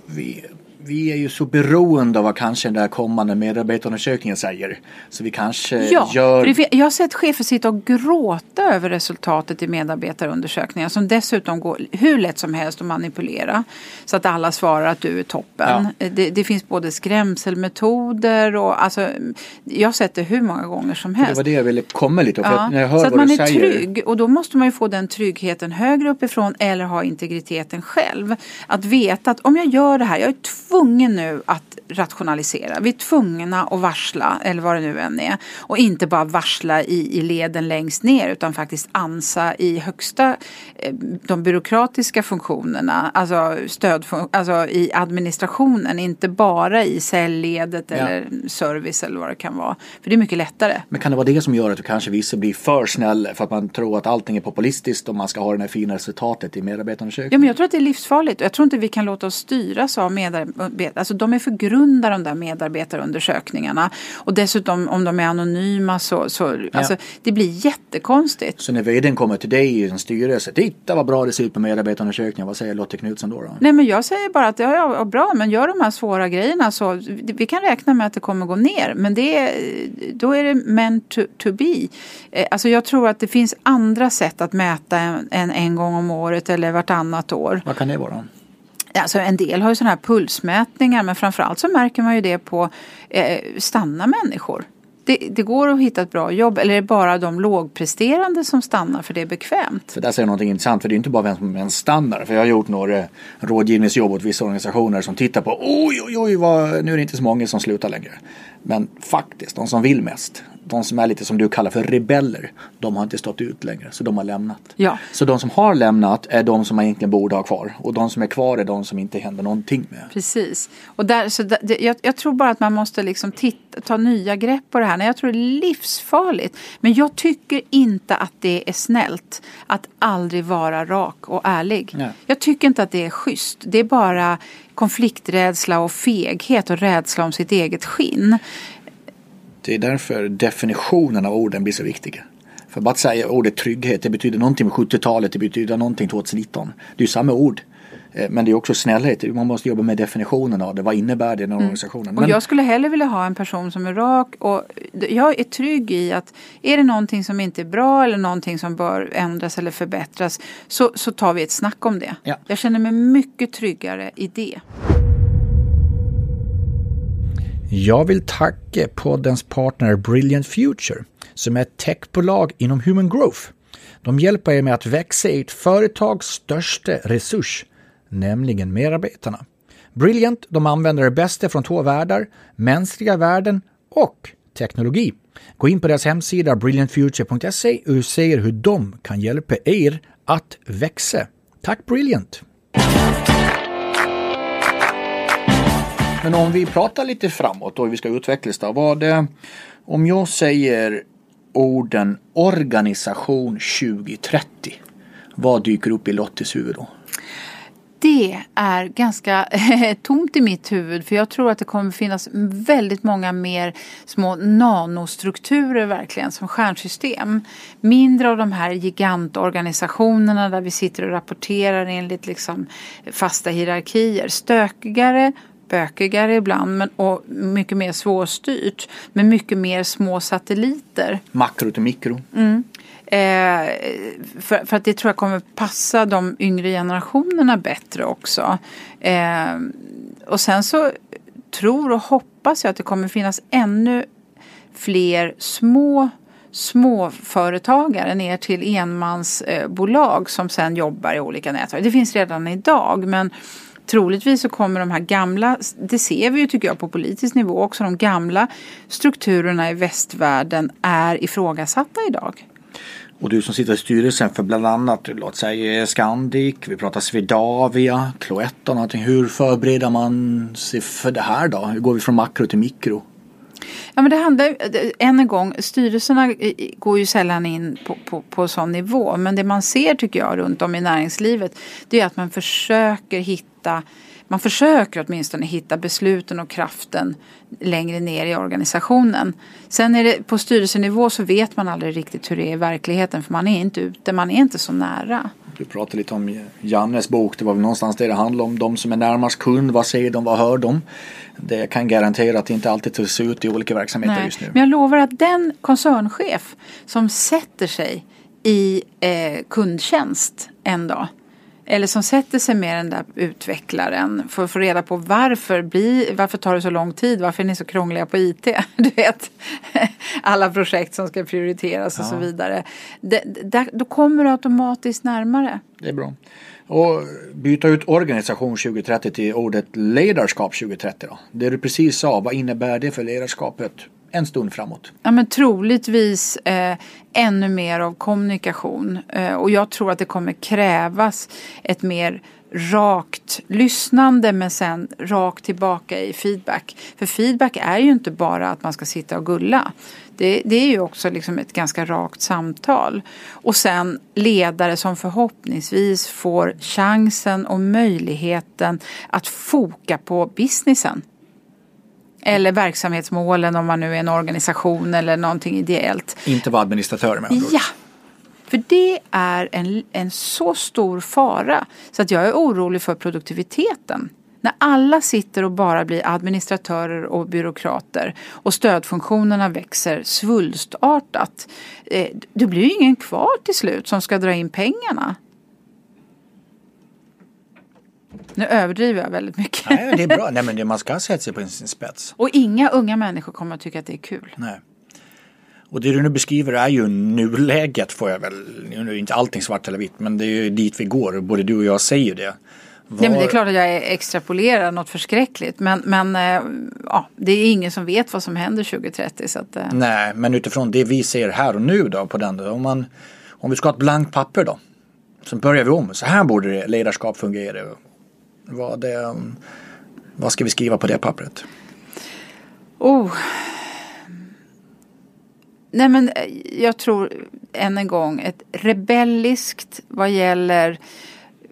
vi, vi är ju så beroende av vad kanske den där kommande medarbetarundersökningen säger. Så vi kanske ja, gör... jag har sett chefer sitta och gråta över resultatet i medarbetarundersökningar som dessutom går hur lätt som helst att manipulera. Så att alla svarar att du är toppen. Ja. Det, det, finns både skrämselmetoder och alltså, jag har sett det hur många gånger som helst. Det var det jag ville komma lite och ja. när jag hör Så att vad man du är säger... trygg och då måste man ju få den tryggheten högre uppifrån eller ha integriteten själv. Att veta att om jag gör det här, jag är tvungen nu att rationalisera. Vi är tvungna att varsla, eller vad det nu än är. Och inte bara varsla i, i leden längst ner utan faktiskt ansa i högsta, eh, de byråkratiska funktionerna, alltså, stöd, alltså i administrationen, inte bara i säljledet ja. eller service eller vad det kan vara. För det är mycket lättare. Men kan det vara det som gör att du kanske vissa blir för snäll för att man tror att allting är populistiskt och man ska ha det här fina resultatet i medarbetarundersökningen? Ja, men jag tror att det är livsfarligt. Jag tror inte vi kan låta oss styras av medarbetare. Alltså de är för grunda de där medarbetarundersökningarna. Och dessutom om de är anonyma så, så ja. alltså, det blir jättekonstigt. Så när vdn kommer till dig i en styrelse, titta vad bra det ser ut på medarbetarundersökningen, vad säger Lotte Knutsson då, då? Nej men jag säger bara att ja, ja, bra, men gör de här svåra grejerna så vi kan räkna med att det kommer gå ner. Men det, då är det meant to, to be. Eh, alltså jag tror att det finns andra sätt att mäta än en, en gång om året eller vartannat år. Vad kan det vara? Alltså en del har ju sådana här pulsmätningar men framförallt så märker man ju det på eh, stanna människor. Det, det, går att hitta ett bra jobb eller är det bara de lågpresterande som stannar för det är bekvämt? För där säger någonting intressant för det är inte bara vem som ens stannar. För jag har gjort några eh, rådgivningsjobb åt vissa organisationer som tittar på oj oj oj vad, nu är det inte så många som slutar längre. Men faktiskt de som vill mest de som är lite som du kallar för rebeller, de har inte stått ut längre så de har lämnat. Ja. Så de som har lämnat är de som man egentligen borde ha kvar och de som är kvar är de som inte händer någonting med. Precis. Och där, så där, jag, jag, tror bara att man måste liksom titta, ta nya grepp på det här. Jag tror det är livsfarligt. Men jag tycker inte att det är snällt att aldrig vara rak och ärlig. Nej. Jag tycker inte att det är schysst. Det är bara konflikträdsla och feghet och rädsla om sitt eget skinn. Det är därför definitionen av orden blir så viktiga. För bara att säga ordet trygghet, det betyder någonting med 70-talet, det betyder någonting 2019. Det är ju samma ord. Eh, men det är också snällhet. Man måste jobba med definitionen av det. Vad innebär det i den mm. organisationen? Och jag skulle hellre vilja ha en person som är rak och jag är trygg i att är det någonting som inte är bra eller någonting som bör ändras eller förbättras så, så tar vi ett snack om det. Ja. Jag känner mig mycket tryggare i det. Jag vill tacka poddens partner Brilliant Future som är ett techbolag inom Human Growth. De hjälper er med att växa i ert företags största resurs, nämligen medarbetarna. Brilliant de använder det bästa från två världar, mänskliga värden och teknologi. Gå in på deras hemsida brilliantfuture.se och se hur de kan hjälpa er att växa. Tack Brilliant! Men om vi pratar lite framåt och hur vi ska utvecklas då. Vad det, om jag säger orden organisation 2030. Vad dyker upp i Lottis huvud då? det är ganska tomt i mitt huvud för jag tror att det kommer finnas väldigt många mer små nanostrukturer verkligen som stjärnsystem. Mindre av de här gigantorganisationerna där vi sitter och rapporterar enligt liksom fasta hierarkier. Stökigare, bökigare ibland men, och mycket mer svårstyrt. Med mycket mer små satelliter. Makro till mikro. Mm. Eh, för, för, att det tror jag kommer passa de yngre generationerna bättre också. Eh, och sen så tror och hoppas jag att det kommer finnas ännu fler små småföretagare ner till enmansbolag som sen jobbar i olika nätverk. Det finns redan idag men troligtvis så kommer de här gamla, det ser vi ju tycker jag på politisk nivå också, de gamla strukturerna i västvärlden är ifrågasatta idag. Och du som sitter i styrelsen för bland annat, låt säga Scandic, vi pratar Swedavia, Cloetta och någonting. Hur förbereder man sig för det här då? Hur går vi från makro till mikro? Ja men det handlar, än en gång, styrelserna går ju sällan in på, på, på sån nivå. Men det man ser tycker jag runt om i näringslivet det är att man försöker hitta man försöker åtminstone hitta besluten och kraften längre ner i organisationen. Sen är det på styrelsenivå så vet man aldrig riktigt hur det är i verkligheten för man är inte ute, man är inte så nära. Du pratade lite om Jannes bok, det var väl någonstans det det handlade om. De som är närmast kund, vad säger de, vad hör de? Det kan garantera att det inte alltid ser ut i olika verksamheter Nej. just nu. Men jag lovar att den koncernchef som sätter sig i eh, kundtjänst en dag eller som sätter sig med den där utvecklaren för att få reda på varför, bli, varför tar det så lång tid, varför är ni så krångliga på IT? Du vet, alla projekt som ska prioriteras och så vidare. Det, där, då kommer du automatiskt närmare. Det är bra. Och byta ut organisation 2030 till ordet ledarskap 2030 då. Det du precis sa, vad innebär det för ledarskapet en stund framåt? Ja men troligtvis eh, ännu mer av kommunikation. Eh, och jag tror att det kommer krävas ett mer rakt lyssnande men sen rakt tillbaka i feedback. För feedback är ju inte bara att man ska sitta och gulla. Det, det, är ju också liksom ett ganska rakt samtal. Och sen ledare som förhoppningsvis får chansen och möjligheten att foka på businessen. Eller verksamhetsmålen om man nu är en organisation eller någonting ideellt. Inte vara administratör med andra Ja. För det är en, en så stor fara så att jag är orolig för produktiviteten. När alla sitter och bara blir administratörer och byråkrater och stödfunktionerna växer svulstartat. Eh, det blir ju ingen kvar till slut som ska dra in pengarna. Nu överdriver jag väldigt mycket. Nej, det är bra. Nej, men det, man ska sätta sig på sin spets. Och inga unga människor kommer att tycka att det är kul. Nej. Och det du nu beskriver är ju nuläget får jag väl, nu är inte allting svart eller vitt men det är ju dit vi går, både du och jag säger det. Var... Nej, men det är klart att jag extrapolerar något förskräckligt men, men äh, ja, det är ingen som vet vad som händer 2030. Så att, äh... Nej, men utifrån det vi ser här och nu då på den, om, man, om vi ska ha ett blankt papper då. Så börjar vi om, så här borde det ledarskap fungera. Vad, det, vad ska vi skriva på det pappret? Oh. Nej men eh, jag tror än en gång ett rebelliskt vad gäller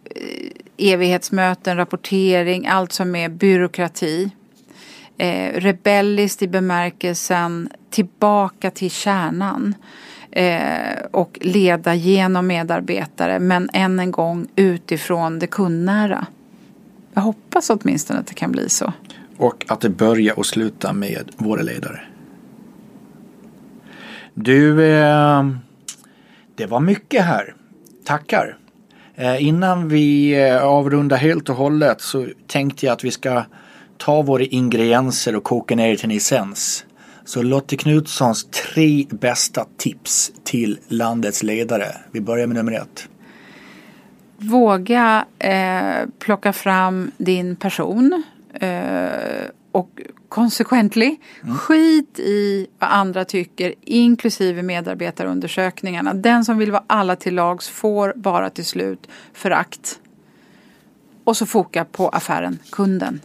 eh, evighetsmöten, rapportering, allt som är byråkrati. Eh, rebelliskt i bemärkelsen tillbaka till kärnan. Eh, och leda genom medarbetare men än en gång utifrån det kundnära. Jag hoppas åtminstone att det kan bli så. Och att det börjar och slutar med våra ledare. Du, eh, det var mycket här. Tackar. Eh, innan vi eh, avrundar helt och hållet så tänkte jag att vi ska ta våra ingredienser och koka ner till en essens. Så Lotte Knutssons tre bästa tips till landets ledare. Vi börjar med nummer ett. Våga eh, plocka fram din person eh, och consequently mm. skit i vad andra tycker inklusive medarbetarundersökningarna. Den som vill vara alla till lags får bara till slut förakt. Och så foka på affären, kunden.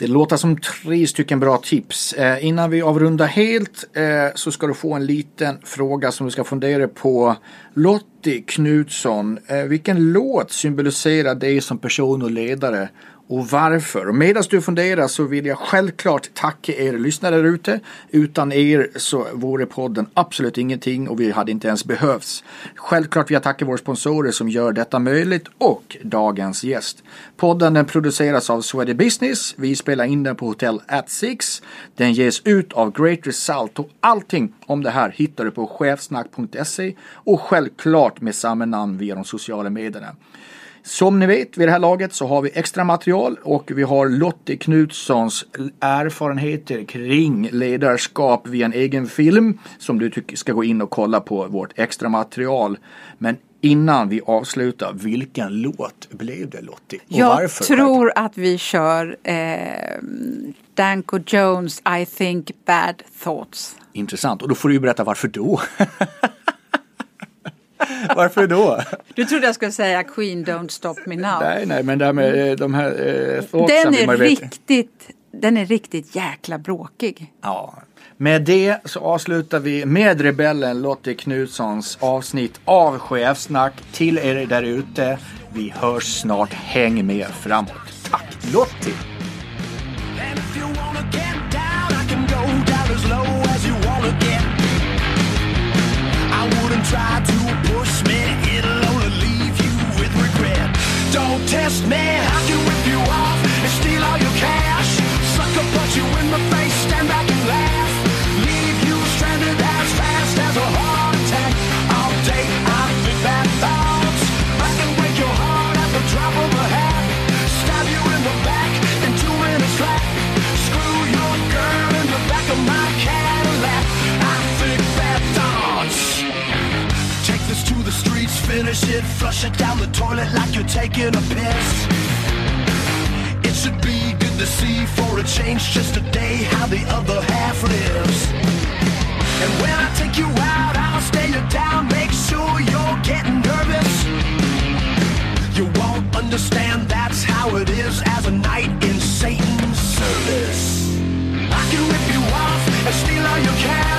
Det låter som tre stycken bra tips. Eh, innan vi avrundar helt eh, så ska du få en liten fråga som du ska fundera på. Lottie Knutsson, eh, vilken låt symboliserar dig som person och ledare och varför. Och medan du funderar så vill jag självklart tacka er lyssnare där ute. Utan er så vore podden absolut ingenting och vi hade inte ens behövts. Självklart vill jag tacka våra sponsorer som gör detta möjligt och dagens gäst. Podden den produceras av Swedish Business. Vi spelar in den på Hotel at Six. Den ges ut av Great Result och allting om det här hittar du på chefsnack.se och självklart med samma namn via de sociala medierna. Som ni vet vid det här laget så har vi extra material och vi har Lottie Knutssons erfarenheter kring ledarskap via en egen film som du tycker ska gå in och kolla på vårt extra material. Men innan vi avslutar, vilken låt blev det Lottie? Och Jag varför? tror att vi kör eh, Danko Jones I think bad thoughts. Intressant. Och då får du ju berätta varför då? varför då? Du trodde jag skulle säga Queen Don't Stop Me Now. Nej, nej, men det här med eh, de här eh, Den är, riktigt, den är riktigt jäkla bråkig. Ja. Med det så avslutar vi med rebellen Lottie Knutssons avsnitt av Chefsnack. Till er där ute, vi hörs snart. Häng med framåt. Tack Lottie! And Don't test me, I can rip you off finish it, flush it down the toilet like you're taking a piss. It should be good to see for a change just a day how the other half lives. And when I take you out, I'll stay you down, make sure you're getting nervous. You won't understand that's how it is as a knight in Satan's service. I can rip you off and steal all you can.